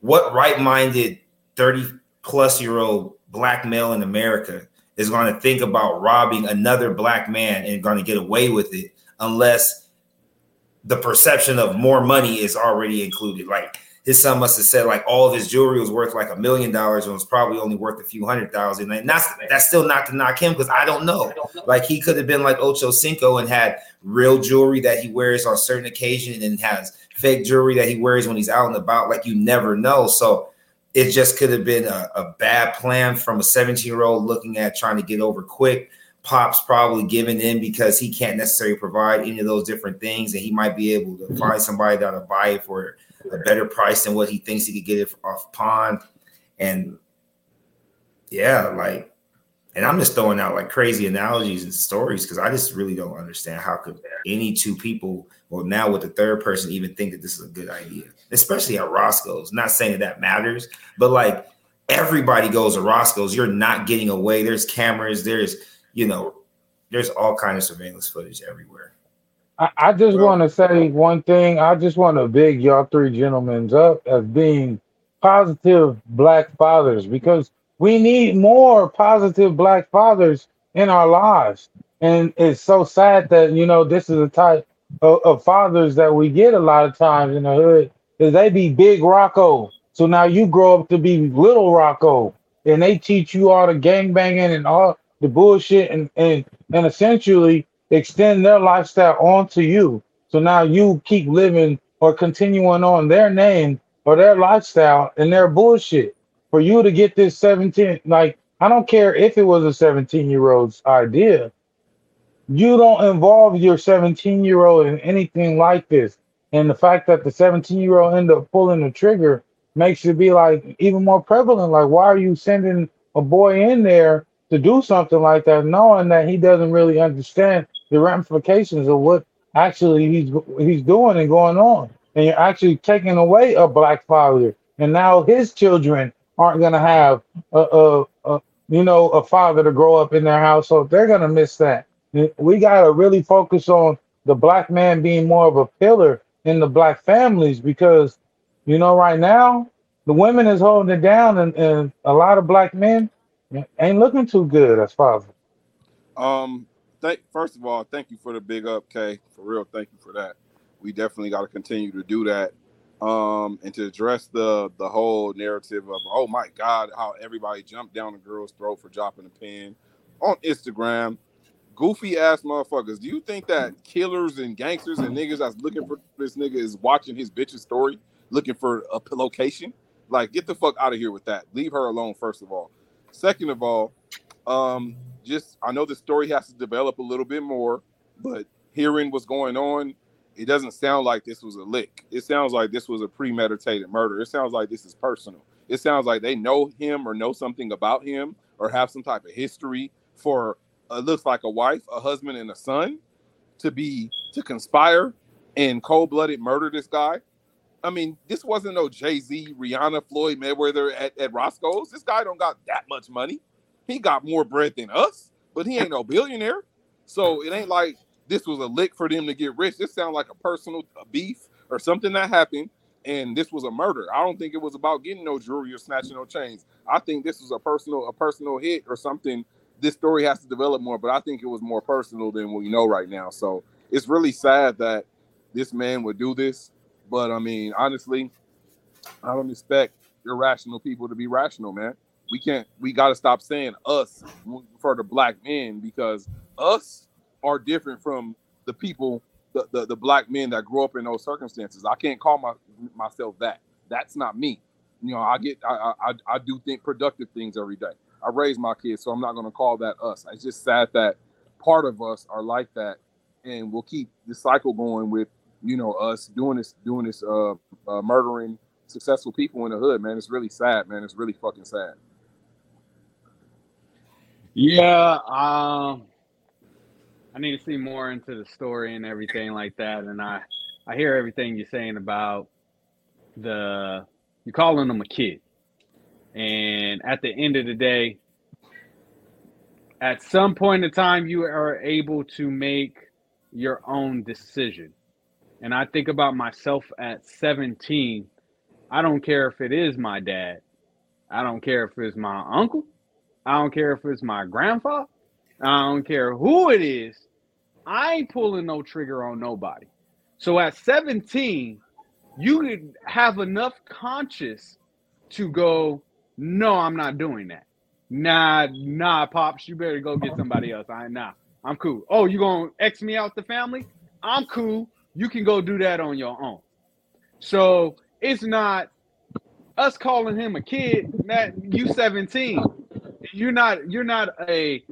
what right-minded 30 plus year old black male in america is going to think about robbing another black man and going to get away with it unless the perception of more money is already included. Like his son must have said like all of his jewelry was worth like a million dollars and was probably only worth a few hundred thousand. And that's that's still not to knock him because I don't know. Like he could have been like Ocho Cinco and had real jewelry that he wears on certain occasions and has fake jewelry that he wears when he's out and about. Like you never know. So it just could have been a, a bad plan from a 17 year old looking at trying to get over quick. Pop's probably giving in because he can't necessarily provide any of those different things, and he might be able to mm-hmm. find somebody that'll buy it for a better price than what he thinks he could get it off Pond. And yeah, like, and I'm just throwing out like crazy analogies and stories because I just really don't understand how could any two people, well, now with the third person, even think that this is a good idea, especially at Roscoe's. Not saying that that matters, but like everybody goes to Roscoe's. You're not getting away. There's cameras. There's you know, there's all kind of surveillance footage everywhere. I, I just want to say one thing. I just want to big y'all three gentlemen up as being positive black fathers because we need more positive black fathers in our lives. And it's so sad that, you know, this is the type of, of fathers that we get a lot of times in the hood is they be big Rocco. So now you grow up to be little Rocco and they teach you all the gang banging and all the bullshit and, and, and essentially extend their lifestyle onto you. So now you keep living or continuing on their name or their lifestyle and their bullshit. For you to get this 17, like, I don't care if it was a 17 year old's idea. you don't involve your 17 year old in anything like this. And the fact that the 17 year old end up pulling the trigger makes it be like even more prevalent. Like, why are you sending a boy in there to do something like that, knowing that he doesn't really understand the ramifications of what actually he's he's doing and going on? And you're actually taking away a black father, and now his children aren't going to have a, a, a you know a father to grow up in their household. They're going to miss that. We got to really focus on the black man being more of a pillar in the black families because you know right now the women is holding it down and, and a lot of black men ain't looking too good as father. Um, thank first of all, thank you for the big up, K. For real, thank you for that. We definitely got to continue to do that. Um, and to address the the whole narrative of oh my god, how everybody jumped down the girl's throat for dropping a pin on Instagram. Goofy ass motherfuckers. Do you think that killers and gangsters and niggas that's looking for this nigga is watching his bitch's story, looking for a location? Like, get the fuck out of here with that. Leave her alone, first of all. Second of all, um, just I know the story has to develop a little bit more, but hearing what's going on, it doesn't sound like this was a lick. It sounds like this was a premeditated murder. It sounds like this is personal. It sounds like they know him or know something about him or have some type of history for uh, looks like a wife, a husband, and a son to be to conspire and cold-blooded murder this guy. I mean, this wasn't no Jay Z, Rihanna, Floyd Mayweather at, at Roscoe's. This guy don't got that much money. He got more bread than us, but he ain't no billionaire. So it ain't like this was a lick for them to get rich. This sounds like a personal a beef or something that happened, and this was a murder. I don't think it was about getting no jewelry or snatching no chains. I think this was a personal a personal hit or something. This story has to develop more, but I think it was more personal than we know right now. So it's really sad that this man would do this but I mean, honestly, I don't expect irrational people to be rational, man. We can't. We got to stop saying us for the black men because us are different from the people, the, the, the black men that grew up in those circumstances. I can't call my myself that. That's not me. You know, I get, I, I, I do think productive things every day. I raise my kids, so I'm not going to call that us. It's just sad that part of us are like that, and we'll keep the cycle going with you know us doing this doing this uh, uh, murdering successful people in the hood man. It's really sad man. It's really fucking sad. Yeah um i need to see more into the story and everything like that. And i i hear everything you're saying about the you're calling them a kid. And at the end of the day at some point in time you are able to make your own decision and I think about myself at 17, I don't care if it is my dad. I don't care if it's my uncle. I don't care if it's my grandfather. I don't care who it is. I ain't pulling no trigger on nobody. So at 17, you could have enough conscience to go, no, I'm not doing that. Nah, nah, pops, you better go get somebody else. I nah, I'm cool. Oh, you gonna X me out the family? I'm cool you can go do that on your own. So it's not us calling him a kid. That you 17. You're not you're not a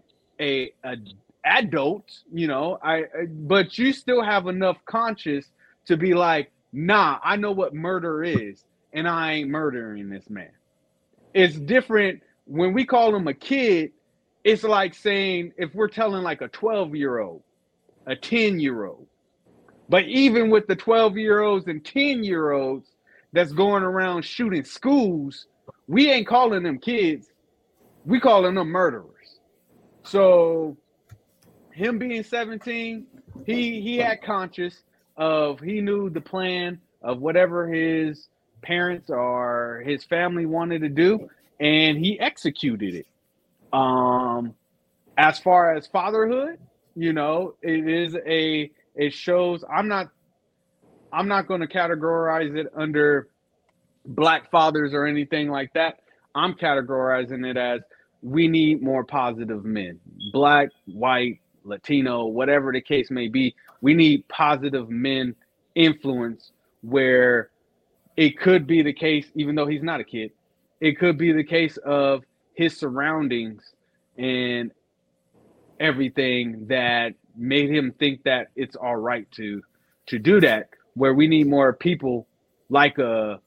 a, a adult, you know. I but you still have enough conscience to be like, nah, I know what murder is, and I ain't murdering this man. It's different when we call him a kid. It's like saying if we're telling like a 12 year old, a 10 year old, but even with the 12 year olds and 10 year olds that's going around shooting schools, we ain't calling them kids. We calling them murderers. So him being 17, he he had conscious of he knew the plan of whatever his parents or his family wanted to do, and he executed it. Um as far as fatherhood, you know, it is a it shows i'm not i'm not going to categorize it under black fathers or anything like that. I'm categorizing it as we need more positive men. Black white latino whatever the case may be we need positive men influence where it could be the case even though he's not a kid it could be the case of his surroundings and everything that made him think that it's all right to to do that. Where we need more people like uh,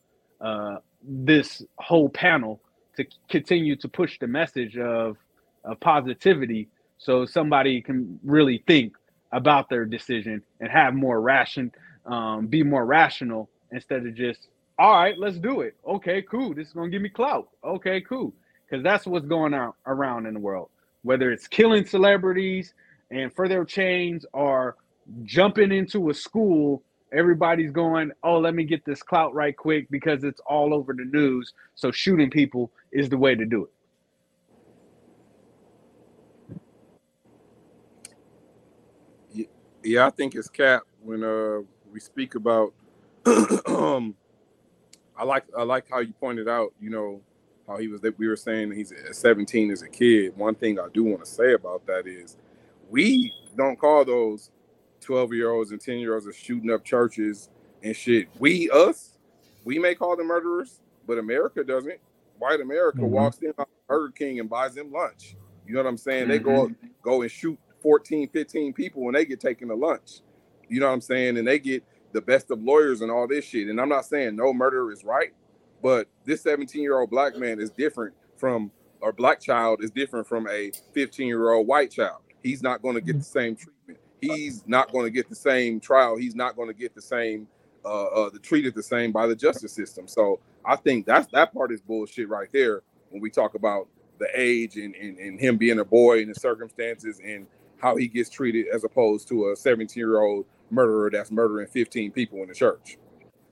uh, this whole panel to continue to push the message of, of positivity, so somebody can really think about their decision and have more ration, um, be more rational instead of just all right, let's do it. Okay, cool. This is gonna give me clout. Okay, cool. Because that's what's going on around in the world. Whether it's killing celebrities and for their chains are jumping into a school, everybody's going, oh, let me get this clout right quick because it's all over the news. So shooting people is the way to do it. Yeah, I think it's cap when uh we speak about um I like I like how you pointed out, you know, how he was that we were saying he's 17 as a kid. One thing I do want to say about that is we don't call those 12 year olds and 10 year olds are shooting up churches and shit. We us, we may call them murderers, but America doesn't. White America mm-hmm. walks in on Burger King and buys them lunch. You know what I'm saying? Mm-hmm. They go mm-hmm. go and shoot 14, 15 people when they get taken to lunch. You know what I'm saying? And they get the best of lawyers and all this shit. And I'm not saying no murder is right, but this 17 year old black man is different from, or black child is different from a 15 year old white child. He's not going to get the same treatment. He's not going to get the same trial. He's not going to get the same, uh, uh, the treated the same by the justice system. So I think that's that part is bullshit right there when we talk about the age and, and, and him being a boy and the circumstances and how he gets treated as opposed to a 17 year old murderer that's murdering 15 people in the church.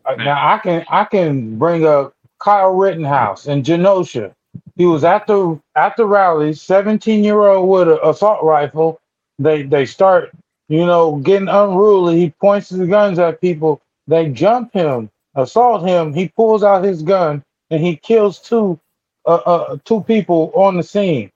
Uh, now I can I can bring up Kyle Rittenhouse and Kenosha. He was at the at the rally, 17 year old with an assault rifle. They they start, you know, getting unruly. He points the guns at people. They jump him, assault him. He pulls out his gun and he kills two uh, uh, two people on the scene.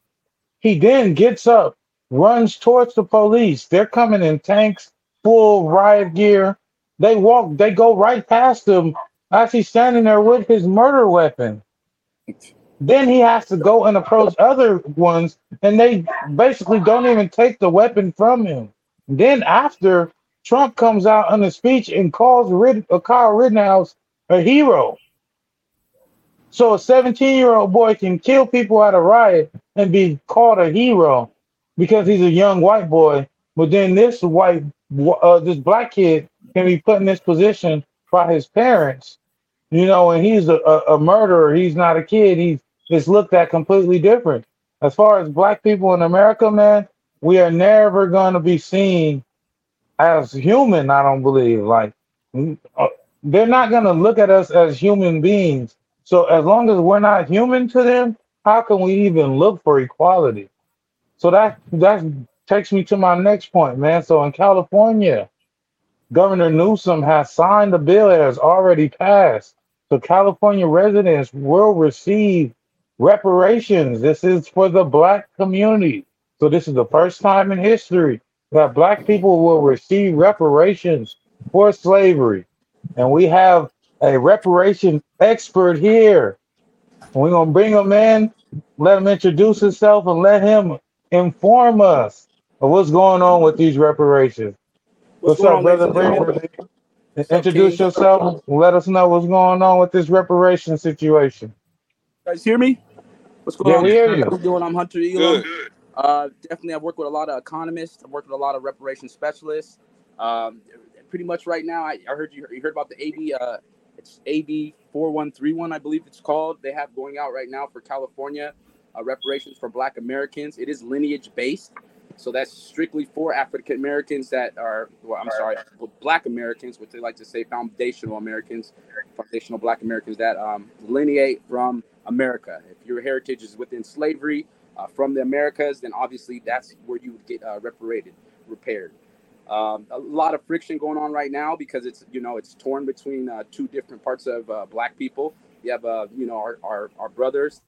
He then gets up, runs towards the police. They're coming in tanks full riot gear. They walk, they go right past him as he's standing there with his murder weapon. Then he has to go and approach other ones, and they basically don't even take the weapon from him. Then after Trump comes out on a speech and calls Rid- uh, Kyle Rittenhouse a hero. So a 17 year old boy can kill people at a riot and be called a hero because he's a young white boy. But then this white uh, this black kid can be put in this position by his parents, you know, and he's a, a, a murderer. He's not a kid. He's just looked at completely different. As far as black people in America, man, we are never going to be seen as human. I don't believe. Like uh, they're not going to look at us as human beings. So as long as we're not human to them, how can we even look for equality? So that that's takes me to my next point, man. So in California, Governor Newsom has signed a bill that has already passed. So California residents will receive reparations. This is for the black community. So this is the first time in history that black people will receive reparations for slavery. And we have a reparation expert here. We're going to bring him in, let him introduce himself, and let him inform us of what's going on with these reparations. What's, what's up, brother? Introduce yourself. Let us know what's going on with this reparation situation. You guys hear me? What's going yeah, on? We hear you. I'm doing. I'm Hunter Elam. Uh, definitely, I've worked with a lot of economists. I've worked with a lot of reparation specialists. Um, pretty much right now, I, I heard you, you heard about the AB. Uh, it's AB four one three one, I believe it's called. They have going out right now for California uh, reparations for Black Americans. It is lineage based. So that's strictly for African Americans that are, well, I'm sorry, Black Americans, which they like to say foundational Americans, foundational Black Americans that um, lineate from America. If your heritage is within slavery uh, from the Americas, then obviously that's where you would get uh, reparated, repaired. Um, a lot of friction going on right now because it's you know it's torn between uh, two different parts of uh, Black people. You have uh, you know our, our, our brothers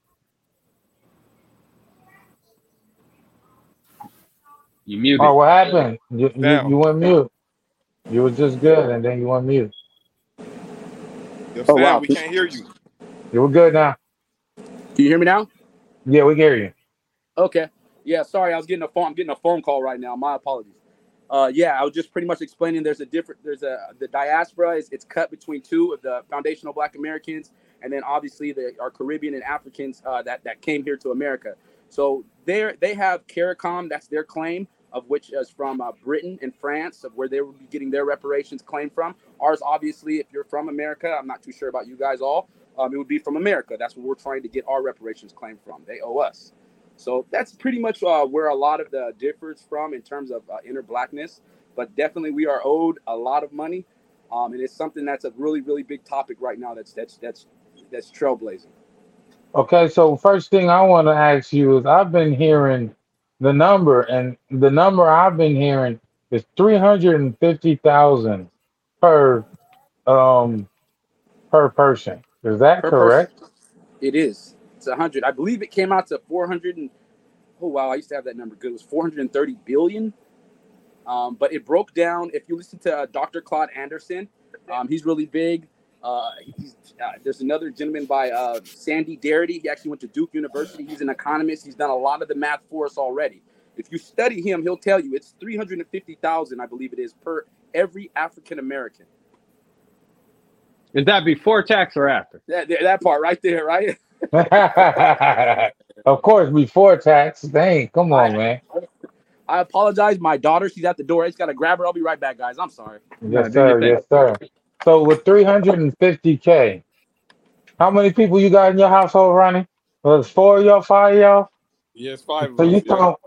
You muted. Oh, what happened? You, you, you went mute. You were just good, and then you went mute. Yo, oh, wow. we can't hear you. You were good now. Can you hear me now? Yeah, we hear you. Okay. Yeah, sorry, I was getting a phone. I'm getting a phone call right now. My apologies. Uh, yeah, I was just pretty much explaining. There's a different. There's a the diaspora is it's cut between two of the foundational Black Americans, and then obviously the our Caribbean and Africans uh, that that came here to America. So they they have CARICOM. That's their claim of which is from uh, Britain and France, of where they would be getting their reparations claim from. Ours, obviously, if you're from America, I'm not too sure about you guys all. Um, it would be from America. That's where we're trying to get our reparations claim from. They owe us. So that's pretty much uh, where a lot of the differs from in terms of uh, inner blackness. But definitely, we are owed a lot of money, um, and it's something that's a really, really big topic right now. That's that's that's that's trailblazing. Okay, so first thing I want to ask you is I've been hearing the number, and the number I've been hearing is three hundred and fifty thousand per um per person. Is that Per correct? person, it is. It's a hundred. I believe it came out to four hundred and. Oh wow, I used to have that number good. It was four hundred and thirty billion. Um, but it broke down. If you listen to uh, Dr. Claude Anderson, um, he's really big. Uh, he's, uh, there's another gentleman by uh, Sandy Darity. He actually went to Duke University. He's an economist. He's done a lot of the math for us already. If you study him, he'll tell you it's 350,000, I believe it is, per every African American. Is that before tax or after? That, that part right there, right? of course, before tax. Dang, come on, I, man. I apologize. My daughter, she's at the door. I just got to grab her. I'll be right back, guys. I'm sorry. Yes, do sir. Yes, sir. So with 350k, how many people you got in your household, Ronnie? Well, it's four of y'all, five of y'all. Yes, five So you us. Yeah. talk.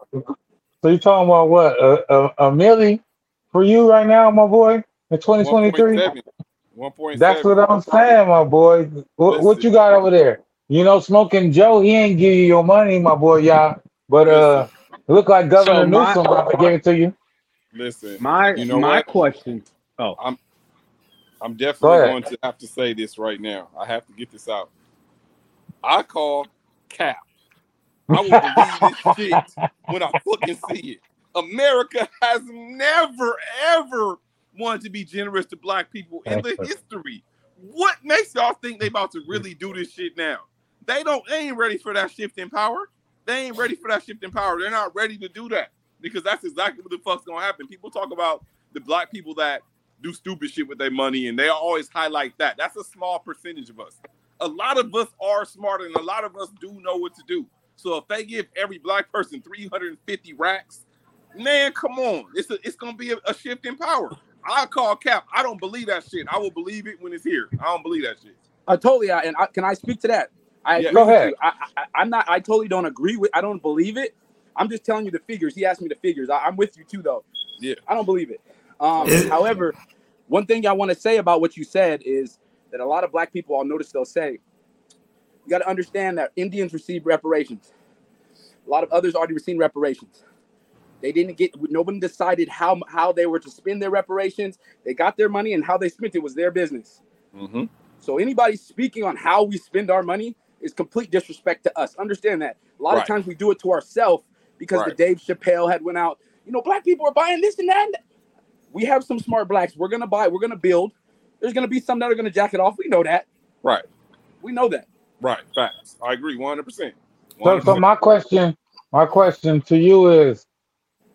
So you talking about what? A, a, a milli for you right now, my boy, in 2023? 1.7. 1.7. That's what I'm saying, my boy. What, what you got over there? You know, smoking Joe, he ain't give you your money, my boy, y'all. But uh, look like Governor So my- Newsom about to give it to you. Listen, My You know my what? question. Oh, I'm Go definitely ahead. going to have to say this right now. I have to get this out. I call cap. I will believe this shit when I fucking see it. America has never, ever wanted to be generous to black people in the history. What makes y'all think they about to really do this shit now? They don't they ain't ready for that shift in power. They ain't ready for that shift in power. They're not ready to do that because that's exactly what the fuck's gonna happen. People talk about the black people that do stupid shit with their money, and they always highlight that. That's a small percentage of us. A lot of us are smart, and a lot of us do know what to do. So if they give every black person 350 racks, man, come on, it's a, it's gonna be a, a shift in power. I call cap. I don't believe that shit. I will believe it when it's here. I don't believe that shit. I totally. I, and I, can I speak to that? I Yeah. Go ahead. I, I, I'm not. I totally don't agree with. I don't believe it. I'm just telling you the figures. He asked me the figures. I, I'm with you too, though. Yeah. I don't believe it. Um, It- however, one thing I want to say about what you said is that a lot of black people, I'll notice they'll say, you got to understand that Indians receive reparations. A lot of others already received reparations. They didn't get. Nobody decided how how they were to spend their reparations. They got their money, and how they spent it was their business. Mm-hmm. So anybody speaking on how we spend our money is complete disrespect to us. Understand that. A lot Right. of times we do it to ourselves because the Dave Chappelle had went out. You know, black people are buying this and that. and that." We have some smart blacks. We're gonna buy. We're gonna build. There's gonna be some that are gonna jack it off. We know that. Right. We know that. Right. Facts. I agree 100%. So, so my question, my question to you is,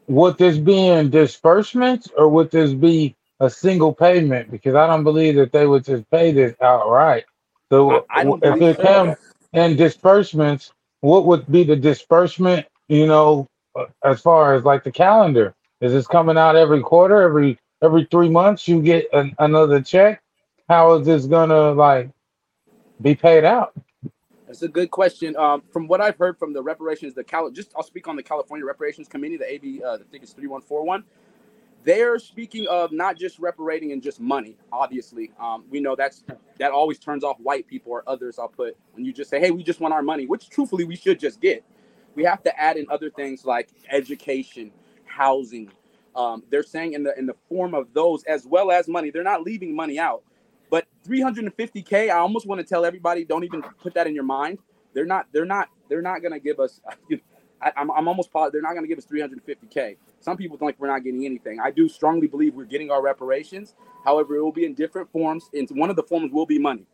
would this be in disbursements or would this be a single payment? Because I don't believe that they would just pay this outright. So I- I if it comes in disbursements, what would be the disbursement? You know, uh, as far as like the calendar, is this coming out every quarter, every every three months? You get an, another check. How is this gonna like be paid out? That's a good question. Um, from what I've heard from the reparations, the Cal, just I'll speak on the California Reparations Committee, the AB, uh, I think it's three one four one. They're speaking of not just reparating and just money. Obviously, um, we know that's that always turns off white people or others. I'll put when you just say, "Hey, we just want our money," which truthfully we should just get. We have to add in other things like education, housing. Um, they're saying in the in the form of those as well as money. They're not leaving money out. But 350k, I almost want to tell everybody, don't even put that in your mind. They're not. They're not. They're not to give us. I, I'm, I'm almost positive they're not to give us 350k. Some people think we're not getting anything. I do strongly believe we're getting our reparations. However, it will be in different forms. And one of the forms will be money.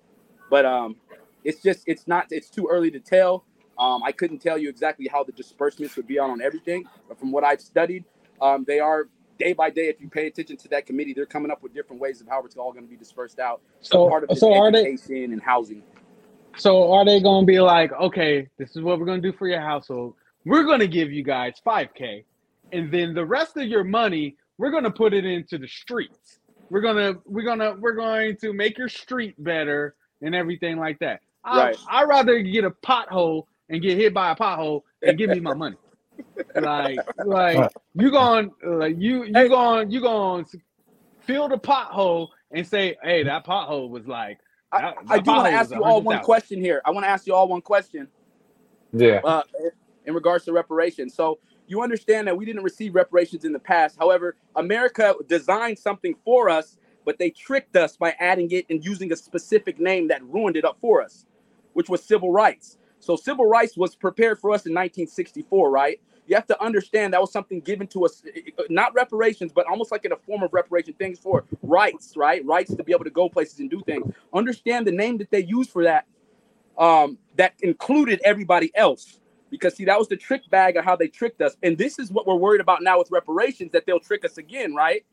But um, it's just it's not. It's too early to tell. Um, I couldn't tell you exactly how the disbursements would be on on everything, but from what I've studied, um, they are day by day. If you pay attention to that committee, they're coming up with different ways of how it's all going to be dispersed out. So, part of so are they? and housing. So are they going to be like, okay, this is what we're going to do for your household. We're going to give you guys 5k and then the rest of your money we're going to put it into the streets. We're going to we're going to we're going to make your street better and everything like that. I Right. I'd rather get a pothole and get hit by a pothole and give me my money. Like like you going like you you going you going to fill the pothole and say, "Hey, that pothole was like I, That- I that do want to ask you all one 100,000. question here. I want to ask you all one question Yeah. uh, in regards to reparations. So you understand that we didn't receive reparations in the past. However, America designed something for us, but they tricked us by adding it and using a specific name that ruined it up for us, which was civil rights. So civil rights was prepared for us in 1964, right? You have to understand that was something given to us, uh, not reparations, but almost like in a form of reparation, things for rights, right? Rights to be able to go places and do things. Understand the name that they used for that, um, that included everybody else. Because see, that was the trick bag of how they tricked us, and this is what we're worried about now with reparations that they'll trick us again, right?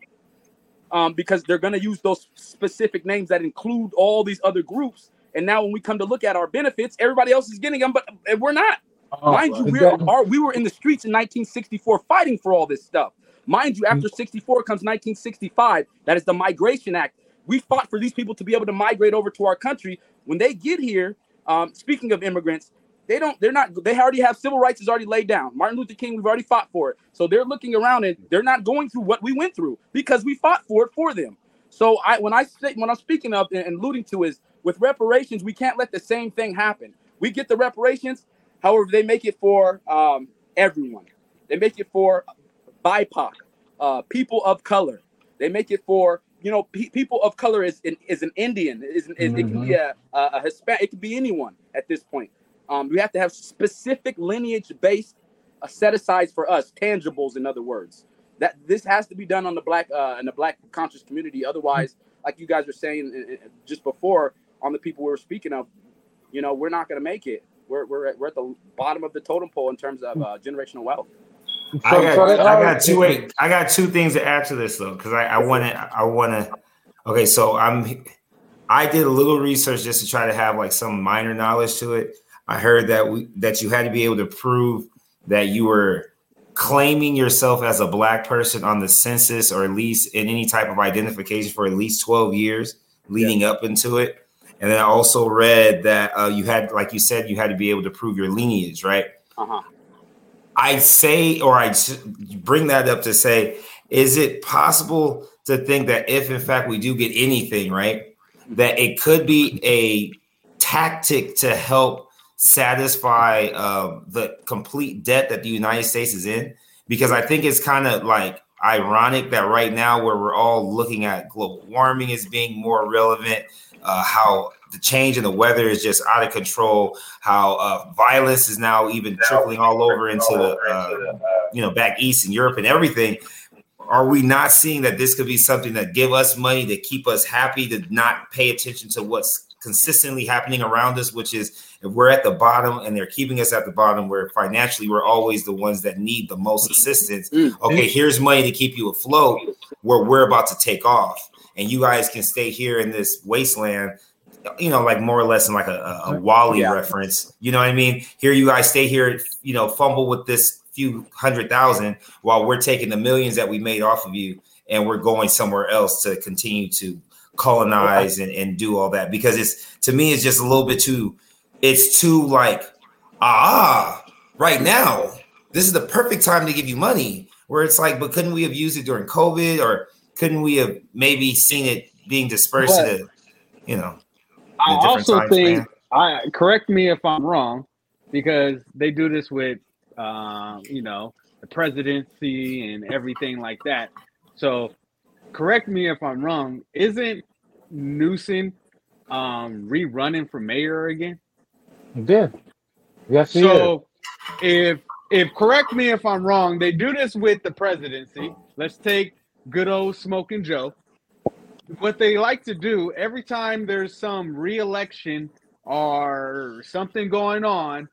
Um, because they're going to use those specific names that include all these other groups, and now when we come to look at our benefits, everybody else is getting them, but uh, we're not. Oh, Mind you, we're, we were in the streets in 1964 fighting for all this stuff. Mind you, after 64 comes 1965. That is the Migration Act. We fought for these people to be able to migrate over to our country. When they get here, um, speaking of immigrants, they don't. They're not. They already have civil rights is already laid down. Martin Luther King, we've already fought for it. So they're looking around and they're not going through what we went through because we fought for it for them. So I, when I say, when I'm speaking of and alluding to is with reparations, we can't let the same thing happen. We get the reparations, however, they make it for um, everyone. They make it for BIPOC, uh, people of color. They make it for you know pe- people of color is an, is an Indian. Is, is it can be a, a, a Hispanic. It can be anyone at this point. Um, we have to have specific lineage based uh, set asides for us, tangibles, in other words. That this has to be done on the black uh, in the black conscious community. Otherwise, like you guys were saying uh, uh, just before on the people we were speaking of, you know, we're not going to make it. We're, we're, at, we're at the bottom of the totem pole in terms of uh, generational wealth. I got, so they I got two. Wait, I got two things to add to this though, because I, I want to. I want to. Okay, so I'm. I did a little research just to try to have like some minor knowledge to it. I heard that we that you had to be able to prove that you were claiming yourself as a black person on the census or at least in any type of identification for at least 12 years leading up into it. And then I also read that uh, you had, like you said, you had to be able to prove your lineage, right? Uh huh. I say, or I bring that up to say, is it possible to think that if in fact we do get anything, right, that it could be a tactic to help satisfy uh, the complete debt that the United States is in? Because I think it's kind of like ironic that right now, where we're all looking at global warming as being more relevant, uh, how the change in the weather is just out of control, how uh, violence is now even trickling all over into the, uh, you know, back east and Europe and everything. Are we not seeing that this could be something that give us money to keep us happy to not pay attention to what's consistently happening around us, which is if we're at the bottom and they're keeping us at the bottom, where financially we're always the ones that need the most assistance. Mm. Okay, here's money to keep you afloat where we're about to take off, and you guys can stay here in this wasteland. You know, like more or less in like a, a, WALL-E Yeah. reference. You know what I mean? Here, you guys stay here. You know, fumble with this few hundred thousand while we're taking the millions that we made off of you, and we're going somewhere else to continue to colonize and, and do all that because it's to me it's just a little bit too it's too like ah right now this is the perfect time to give you money where it's like but couldn't we have used it during covid or couldn't we have maybe seen it being dispersed But- to you know I in a different also time think span? I correct me if I'm wrong, because they do this with um, you know the presidency and everything like that. So correct me if I'm wrong. Isn't Newsom um, rerunning for mayor again? He did. Yes, he is. So if if correct me if I'm wrong, they do this with the presidency. Let's take good old smoking Joe. What they like to do every time there's some re-election or something going on,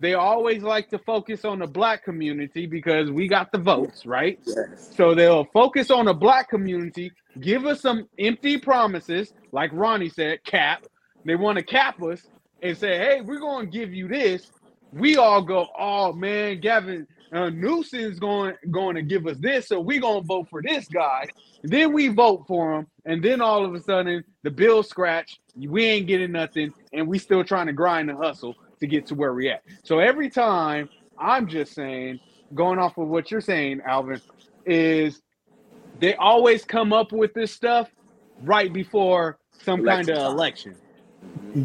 they always like to focus on the black community because we got the votes, right? Yes. So they'll focus on the black community, give us some empty promises, like Ronnie said, cap. They want to cap us and say, hey, we're going to give you this. We all go, oh man, Gavin uh, Newsom's going going to give us this, so we gonna vote for this guy. Then we vote for him, and then all of a sudden the bill scratch. We ain't getting nothing, and we still trying to grind and hustle to get to where we at. So every time, I'm just saying, going off of what you're saying, Alvin, is they always come up with this stuff right before some kind of election.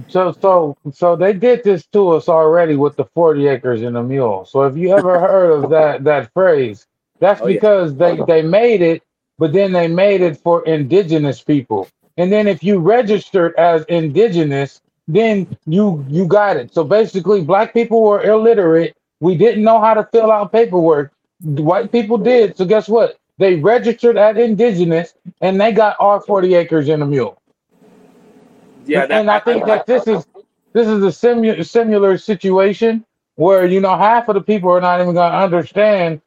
So so so they did this to us already with the 40 acres and a mule. So if you ever heard of that that phrase, that's Oh, yeah. because they oh, they made it, but then they made it for indigenous people. And then if you registered as indigenous, then you you got it. So basically black people were illiterate. We didn't know how to fill out paperwork. White people did. So guess what? They registered as indigenous and they got our 40 acres and a mule Yeah, and, that, and I think that this is this is a simu- similar situation where you know half of the people are not even going to understand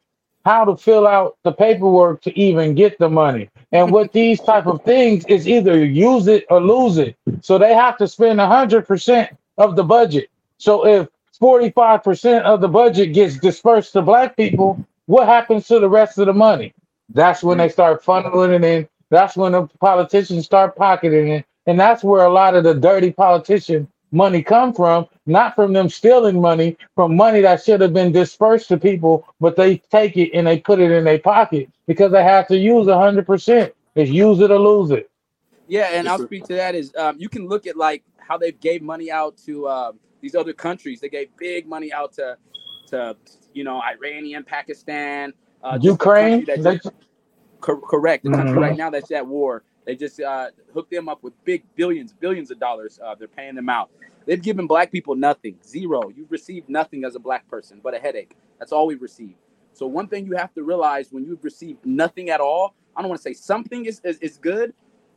how to fill out the paperwork to even get the money. And with these type of things, is either use it or lose it. So they have to spend hundred percent of the budget. So if forty-five percent of the budget gets dispersed to black people, what happens to the rest of the money? That's when they mm. start funneling it in. That's when the politicians start pocketing it. And that's where a lot of the dirty politician money come from, not from them stealing money, from money that should have been dispersed to people, but they take it and they put it in their pocket because they have to use hundred percent. It's use it or lose it. Yeah, and I'll speak to that is um, you can look at like how they gave money out to um, these other countries. They gave big money out to to you know Iranian, Pakistan, uh, Ukraine, country that they, correct. The country Mhm. right now that's at war. They just uh, hooked them up with big billions, billions of dollars. Uh, they're paying them out. They've given black people nothing, zero. You've received nothing as a black person but a headache. That's all we've received. So one thing you have to realize when you've received nothing at all, I don't want to say something is, is, is good,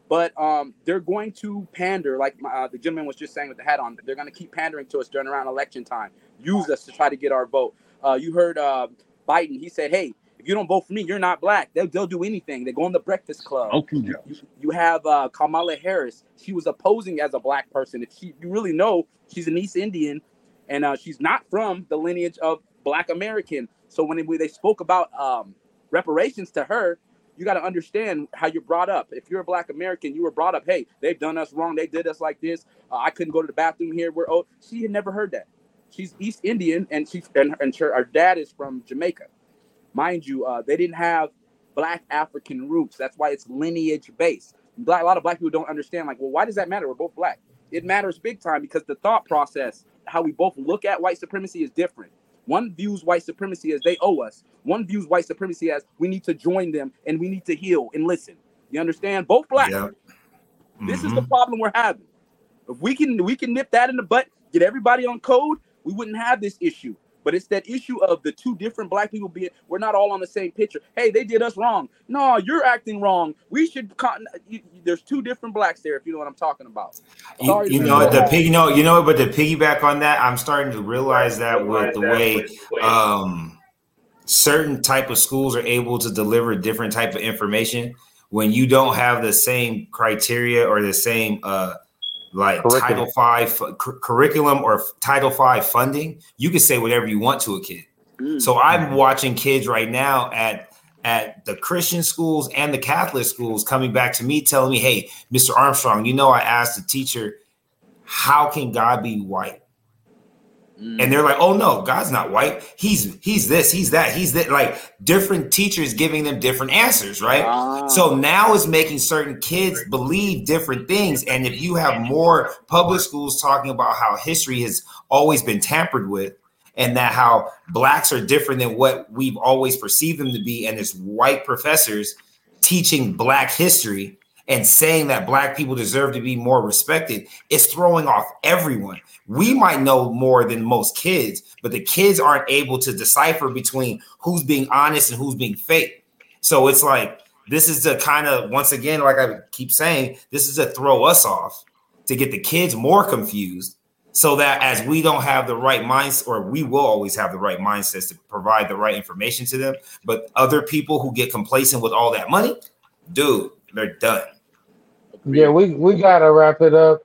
but um, they're going to pander, like my, uh, the gentleman was just saying with the hat on. They're going to keep pandering to us during around election time. Use us to try to get our vote. Uh, you heard uh, Biden. He said, "Hey, if you don't vote for me, you're not black." They'll, they'll do anything. They go on the Breakfast Club. Okay, You, you have uh, Kamala Harris. She was opposing as a black person. If she, you really know, she's an East Indian, and uh, she's not from the lineage of Black American. So when they, they spoke about um, reparations to her, you got to understand how you're brought up. If you're a Black American, you were brought up. Hey, they've done us wrong. They did us like this. Uh, I couldn't go to the bathroom here. We're oh, she had never heard that. She's East Indian, and she and, and her, her dad is from Jamaica. Mind you, uh, they didn't have Black African roots. That's why it's lineage based. Black, a lot of Black people don't understand. Like, well, why does that matter? We're both Black. It matters big time because the thought process, how we both look at white supremacy, is different. One views white supremacy as they owe us. One views white supremacy as we need to join them and we need to heal and listen. You understand? Both Black. Yep. This is the problem we're having. If we can we can nip that in the butt, get everybody on code, we wouldn't have this issue. But it's that issue of the two different black people being we're not all on the same picture. Hey, they did us wrong. No, you're acting wrong. We should con- you, you- there's two different blacks there if you know what I'm talking about. You, Sorry you to know the that. pig. You know, you know, but to piggyback on that, I'm starting to realize that with the way um, certain type of schools are able to deliver different type of information when you don't have the same criteria or the same uh, like Curriculum. Title Five fu- curriculum or Title Five funding, you can say whatever you want to a kid. Mm. So I'm watching kids right now at at the Christian schools and the Catholic schools coming back to me telling me, "Hey, Mr. Armstrong, you know I asked the teacher, how can God be white?" And they're like, "Oh no, God's not white. He's he's this, he's that, he's that." Like different teachers giving them different answers, right? Ah. So now it's making certain kids believe different things. And if you have more public schools talking about how history has always been tampered with and that how blacks are different than what we've always perceived them to be, and there's white professors teaching black history and saying that black people deserve to be more respected, is throwing off everyone. We might know more than most kids, but the kids aren't able to decipher between who's being honest and who's being fake. So it's like this is the kind of once again, like I keep saying, this is to throw us off to get the kids more confused so that as we don't have the right minds or we will always have the right mindsets to provide the right information to them but other people who get complacent with all that money dude they're done Yeah, we, we gotta wrap it up.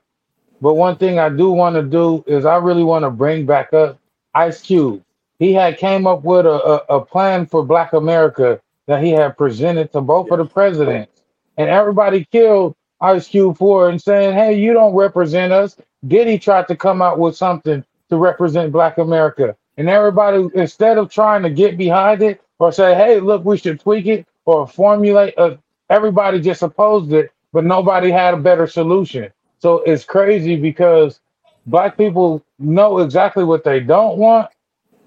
But one thing I do want to do is I really want to bring back up Ice Cube. He had came up with a, a, a plan for Black America that he had presented to both of the presidents. And everybody killed Ice Cube for and saying, hey, you don't represent us. Diddy tried to come out with something to represent Black America. And everybody, instead of trying to get behind it or say, hey, look, we should tweak it or formulate, a, everybody just opposed it, but nobody had a better solution. So it's crazy because black people know exactly what they don't want,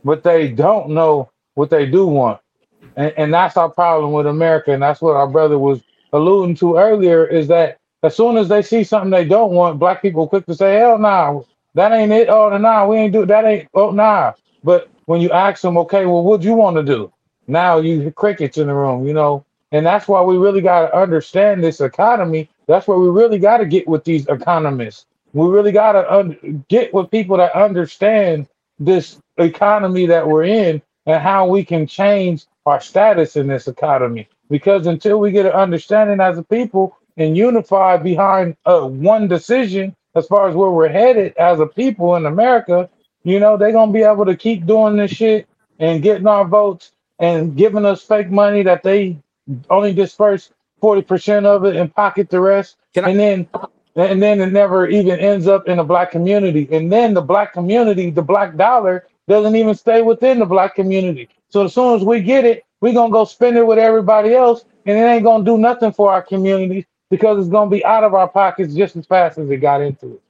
but they don't know what they do want. And, and that's our problem with America. And that's what our brother was alluding to earlier is that as soon as they see something they don't want, black people quick to say, hell nah, that ain't it. Oh, nah, we ain't do that. Ain't, oh, nah. But when you ask them, okay, well, what do you want to do? Now you crickets in the room, you know, and that's why we really got to understand this economy. That's where we really got to get with these economists. We really got to un- get with people that understand this economy that we're in and how we can change our status in this economy. Because until we get an understanding as a people and unify behind uh, one decision as far as where we're headed as a people in America, you know, they're going to be able to keep doing this shit and getting our votes and giving us fake money that they only disperse 40% of it and pocket the rest. Can I- and then and then it never even ends up in the black community. And then the black community, the black dollar, doesn't even stay within the black community. So as soon as we get it, we're gonna go spend it with everybody else, and it ain't gonna do nothing for our communities because it's gonna be out of our pockets just as fast as it got into it.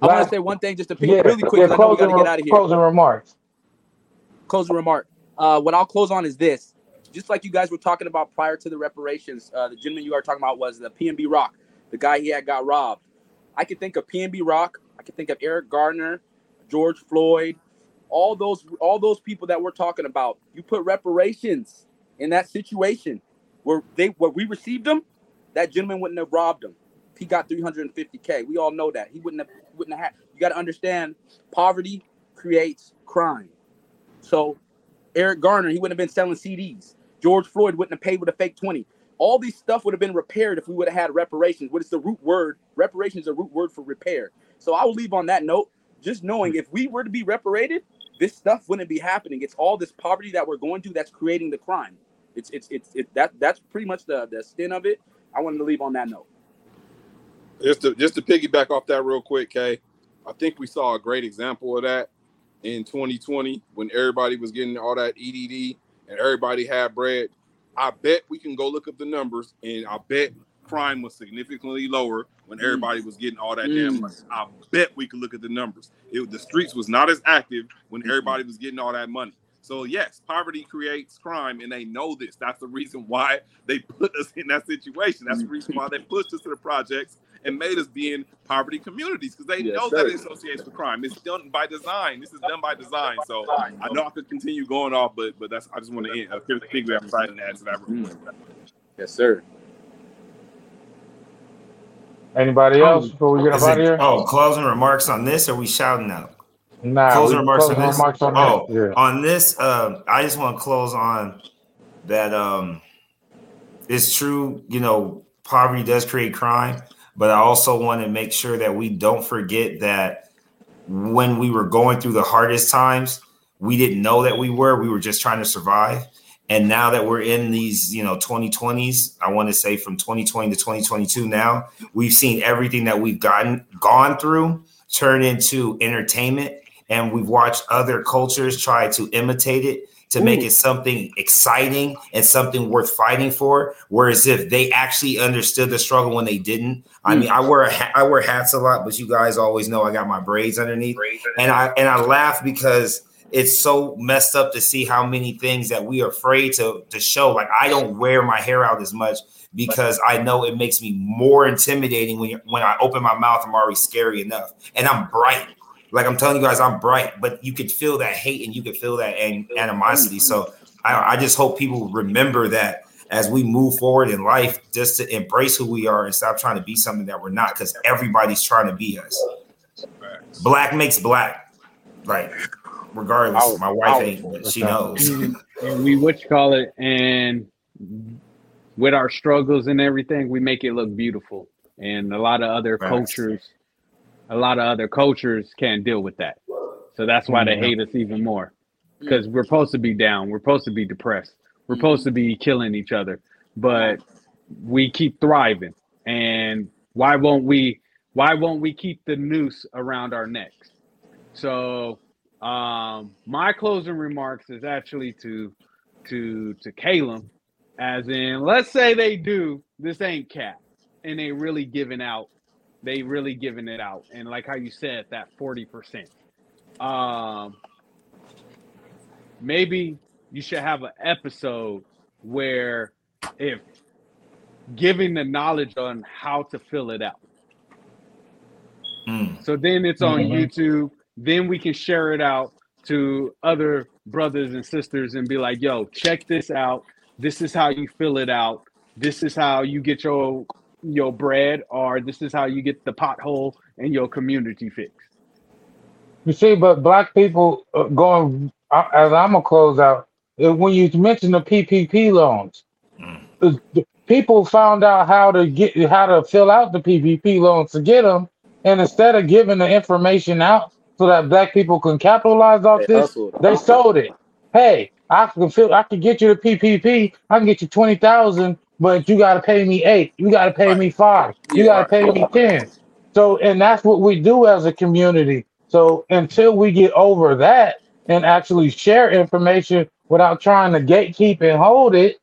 I want to say one thing just to pick yeah, really quick. yeah, I know we got to get out of here. closing remarks. closing remark. Uh, what I'll close on is this. Just like you guys were talking about prior to the reparations, uh, the gentleman you are talking about was the PNB Rock, the guy he had got robbed. I could think of PNB Rock. I could think of Eric Garner, George Floyd, all those all those people that we're talking about. You put reparations in that situation where they where we received them, that gentleman wouldn't have robbed them. He got 350k. We all know that he wouldn't have wouldn't have. You got to understand, poverty creates crime. So Eric Garner, he wouldn't have been selling CDs. George Floyd wouldn't have paid with a fake 20. All these stuff would have been repaired if we would have had reparations. What is the root word? Reparations is a root word for repair. So I will leave on that note, just knowing if we were to be reparated, this stuff wouldn't be happening. It's all this poverty that we're going through that's creating the crime. It's it's it's it, that that's pretty much the the spin of it. I wanted to leave on that note. just to just to piggyback off that real quick, Kay, I think we saw a great example of that in 2020 when everybody was getting all that EDD and everybody had bread. I bet we can go look up the numbers, and I bet crime was significantly lower when everybody was getting all that damn Mm. money. I bet we could look at the numbers. It, the streets was not as active when everybody was getting all that money. So yes, poverty creates crime, and they know this. That's the reason why they put us in that situation. That's the reason why they pushed us to the projects and made us be in poverty communities because they Yes, know sir. that it associates with crime. It's done by design. This is done by design. So I know I could continue going off, but but that's I just want to end. I think we have to add to that real quick. Yes, sir. Anybody else before we get up out of here? oh closing remarks on this or we shouting out Nah, closing we- remarks closing on this. remarks on oh, that. Yeah. on this, uh, I just want to close on that. Um, it's true, you know, poverty does create crime, but I also want to make sure that we don't forget that when we were going through the hardest times, we didn't know that we were. We were just trying to survive. And now that we're in these, you know, 2020s, I want to say from 2020 to 2022 now, we've seen everything that we've gotten gone through turn into entertainment and we've watched other cultures try to imitate it to make it something exciting and something worth fighting for whereas if they actually understood the struggle when they didn't i mean i mm. wear a ha- i wear hats a lot but you guys always know i got my braids underneath and i and i laugh because it's so messed up to see how many things that we are afraid to to show like i don't wear my hair out as much because I know it makes me more intimidating when when I open my mouth. I'm already scary enough, and I'm bright. Like I'm telling you guys, I'm bright, but you could feel that hate and you could feel that an- animosity. So I, I just hope people remember that as we move forward in life, just to embrace who we are and stop trying to be something that we're not, because everybody's trying to be us. Black makes black. Like, regardless, my wife ain't, but she knows. and, and we what you call it, and with our struggles and everything, we make it look beautiful. And a lot of other Right. cultures, a lot of other cultures can't deal with that. So that's why they mm-hmm. hate us even more. Mm. Because we're supposed to be down, we're supposed to be depressed, we're mm-hmm. supposed to be killing each other, but we keep thriving. And why won't we? Why won't we keep the noose around our necks? So um, my closing remarks is actually to to to Caleb, as in, let's say they do this ain't cap, and they really giving out, they really giving it out, and like how you said that forty percent. Um, maybe you should have an episode where if giving the knowledge on how to fill it out. Mm. So then it's on Mhm. YouTube. Then we can share it out to other brothers and sisters and be like, yo, check this out. This is how you fill it out. This is how you get your your bread, or this is how you get the pothole in your community fixed. You see, but black people uh, going uh, as I'm gonna close out. uh, When you mention the PPP loans, Mm. the, the people found out how to get how to fill out the PPP loans to get them, and instead of giving the information out so that black people can capitalize off They this, hustled. they sold it. Hey, I can feel I can get you the PPP. I can get you twenty thousand, but you got to pay me eight. You got to pay me five. You got to pay me ten. So, and that's what we do as a community. So, until we get over that and actually share information without trying to gatekeep and hold it,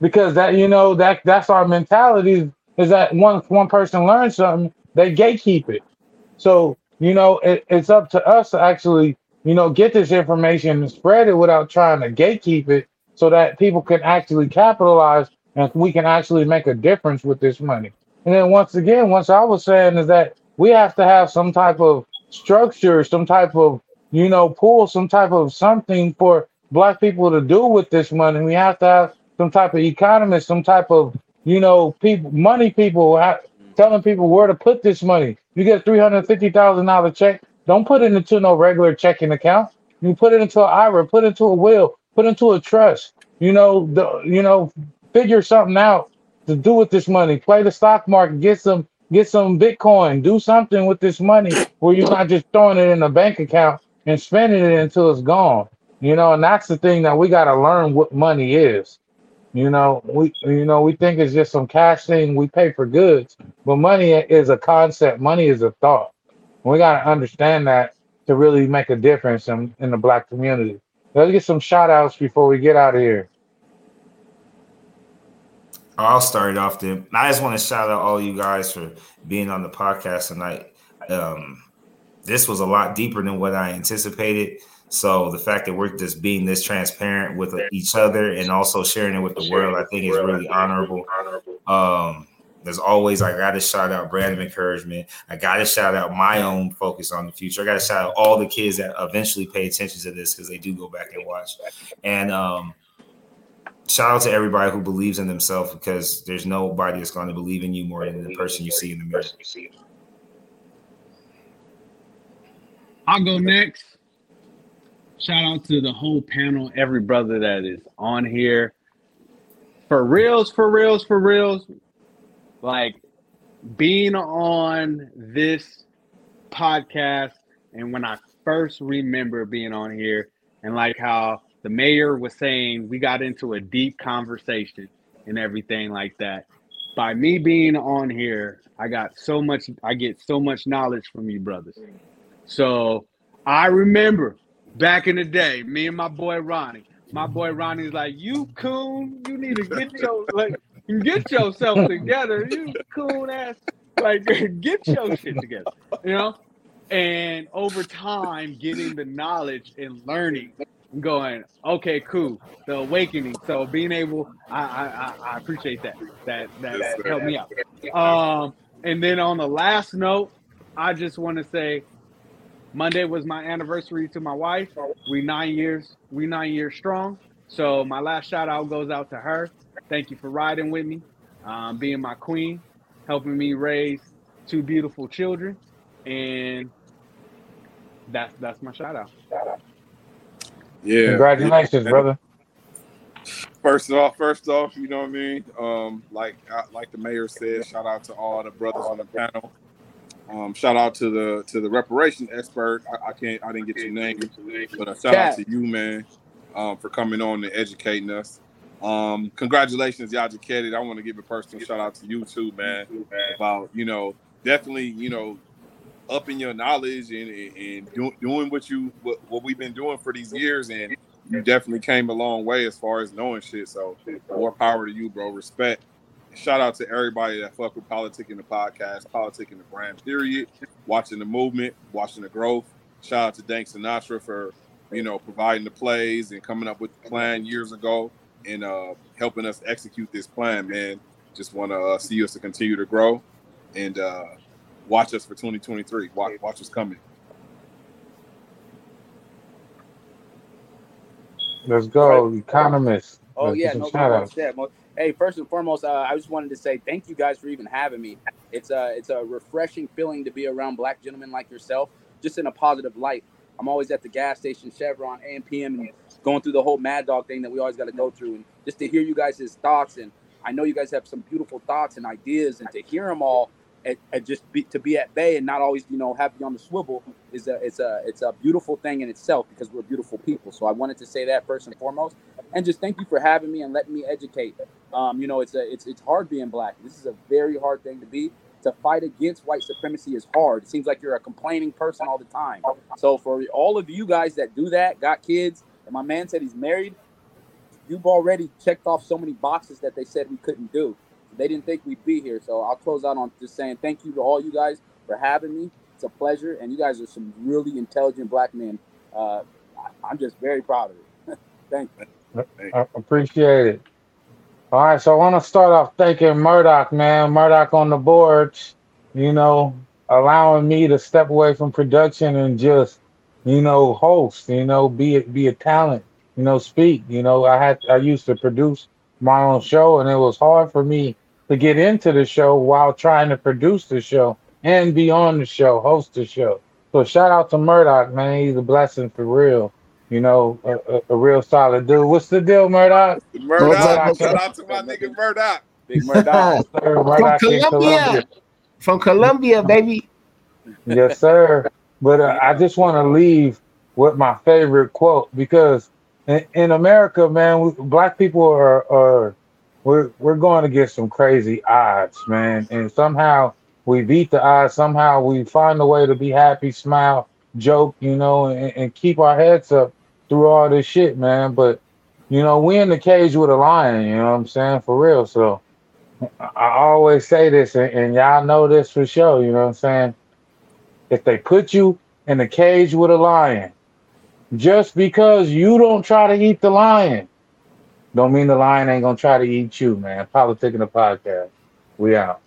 because that you know that that's our mentality is that once one person learns something, they gatekeep it. So, you know, it, it's up to us to actually, you know, get this information and spread it without trying to gatekeep it so that people can actually capitalize and we can actually make a difference with this money. And then once again, once I was saying is that we have to have some type of structure, some type of, you know, pool, some type of something for black people to do with this money. We have to have some type of economist, some type of, you know, people, money people telling people where to put this money. You get a three hundred fifty thousand dollar check. Don't put it into no regular checking account. You put it into an IRA, put it into a will, put it into a trust. You know, the you know, figure something out to do with this money. Play the stock market, get some get some Bitcoin, do something with this money where you're not just throwing it in a bank account and spending it until it's gone. You know, and that's the thing that we gotta learn what money is. You know, we you know we think it's just some cash thing we pay for goods, but money is a concept. Money is a thought. We gotta understand that to really make a difference in, in the black community. Let's get some shout outs before we get out of here. I'll start it off then. I just want to shout out all you guys for being on the podcast tonight. Um, this was a lot deeper than what I anticipated. So the fact that we're just being this transparent with each other and also sharing it with the world, I think is really honorable. Um, there's always I got to shout out brand of encouragement. I got to shout out my own focus on the future. I got to shout out all the kids that eventually pay attention to this because they do go back and watch. And um, shout out to everybody who believes in themselves because there's nobody that's going to believe in you more than the person you see in the mirror. I'll go next. Shout out to the whole panel, every brother that is on here. For reals, for reals, for reals. Like being on this podcast, and when I first remember being on here, and like how the mayor was saying, we got into a deep conversation and everything like that. By me being on here, I got so much, I get so much knowledge from you brothers. So I remember back in the day, me and my boy Ronnie. My boy Ronnie's like, "You coon, you need to get your like get yourself together. You coon ass, like get your shit together." You know. And over time, getting the knowledge and learning, going, okay, cool, the awakening. So being able, I I, I- appreciate that. That that, helped me out. Um, and then on the last note, I just want to say Monday was my anniversary to my wife. We nine years, we nine years strong. So my last shout out goes out to her. Thank you for riding with me, um, being my queen, helping me raise two beautiful children, and that's that's my shout out. Yeah. Congratulations, Yeah. brother. First off, first off, you know what I mean. Um, like like the mayor said, shout out to all the brothers on the panel. Um, shout out to the to the reparation expert. I, I can't I didn't get your name, but a shout out to you, man, um, for coming on and educating us. Um, congratulations, Yajaketed. I want to give a personal shout out to you too, man, about you know definitely you know upping your knowledge and and, do, doing what you what, what we've been doing for these years and you definitely came a long way as far as knowing shit. So more power to you, bro. Respect. Shout out to everybody that fuck with politic in the podcast, politic in the brand, period. Watching the movement, watching the growth. Shout out to Dank Sinatra for, you know, providing the plays and coming up with the plan years ago and uh, helping us execute this plan, man. Just want to uh, see us to continue to grow and uh, watch us for 2023. Watch, watch what's coming. Let's go, economist. Oh Let's yeah, no shout doubt. Yeah, Hey, first and foremost, uh, I just wanted to say thank you guys for even having me. It's a it's a refreshing feeling to be around black gentlemen like yourself, just in a positive light. I'm always at the gas station, Chevron, AM, PM, and going through the whole Mad Dog thing that we always got to go through, and just to hear you guys' thoughts. And I know you guys have some beautiful thoughts and ideas, and to hear them all, and, and just be, to be at bay and not always, you know, have on the swivel is a it's a it's a beautiful thing in itself because we're beautiful people. So I wanted to say that first and foremost, and just thank you for having me and letting me educate. Um, you know, it's a it's it's hard being black. This is a very hard thing to be. To fight against white supremacy is hard. It seems like you're a complaining person all the time. So for all of you guys that do that, got kids, and my man said he's married, you've already checked off so many boxes that they said we couldn't do. They didn't think we'd be here. So I'll close out on just saying thank you to all you guys for having me. It's a pleasure, and you guys are some really intelligent black men. Uh, I- I'm just very proud of it. thank you. I appreciate it. All right, so I want to start off thanking Murdoch, man. Murdoch on the boards, you know, allowing me to step away from production and just, you know, host, you know, be it be a talent, you know, speak. You know, I had I used to produce my own show and it was hard for me to get into the show while trying to produce the show and be on the show, host the show. So shout out to Murdoch, man. He's a blessing for real. You know, a, a, a real solid dude. What's the deal, Murdoch? Murdoch, shout out to my nigga Murdoch. Big Murdoch. Sir, Murdoch in Colombia. Colombia. From Colombia, baby. Yes, sir. But uh, I just want to leave with my favorite quote because in, in America, man, we, black people are, are we're we're going against some crazy odds, man, and somehow we beat the odds. Somehow we find a way to be happy, smile, joke, you know, and, and keep our heads up through all this shit, man. But you know, we in the cage with a lion. You know what I'm saying? For real. So I always say this, and, and y'all know this for sure. You know what I'm saying? If they put you in a cage with a lion, just because you don't try to eat the lion, don't mean the lion ain't gonna try to eat you, man. Politic in the podcast. We out.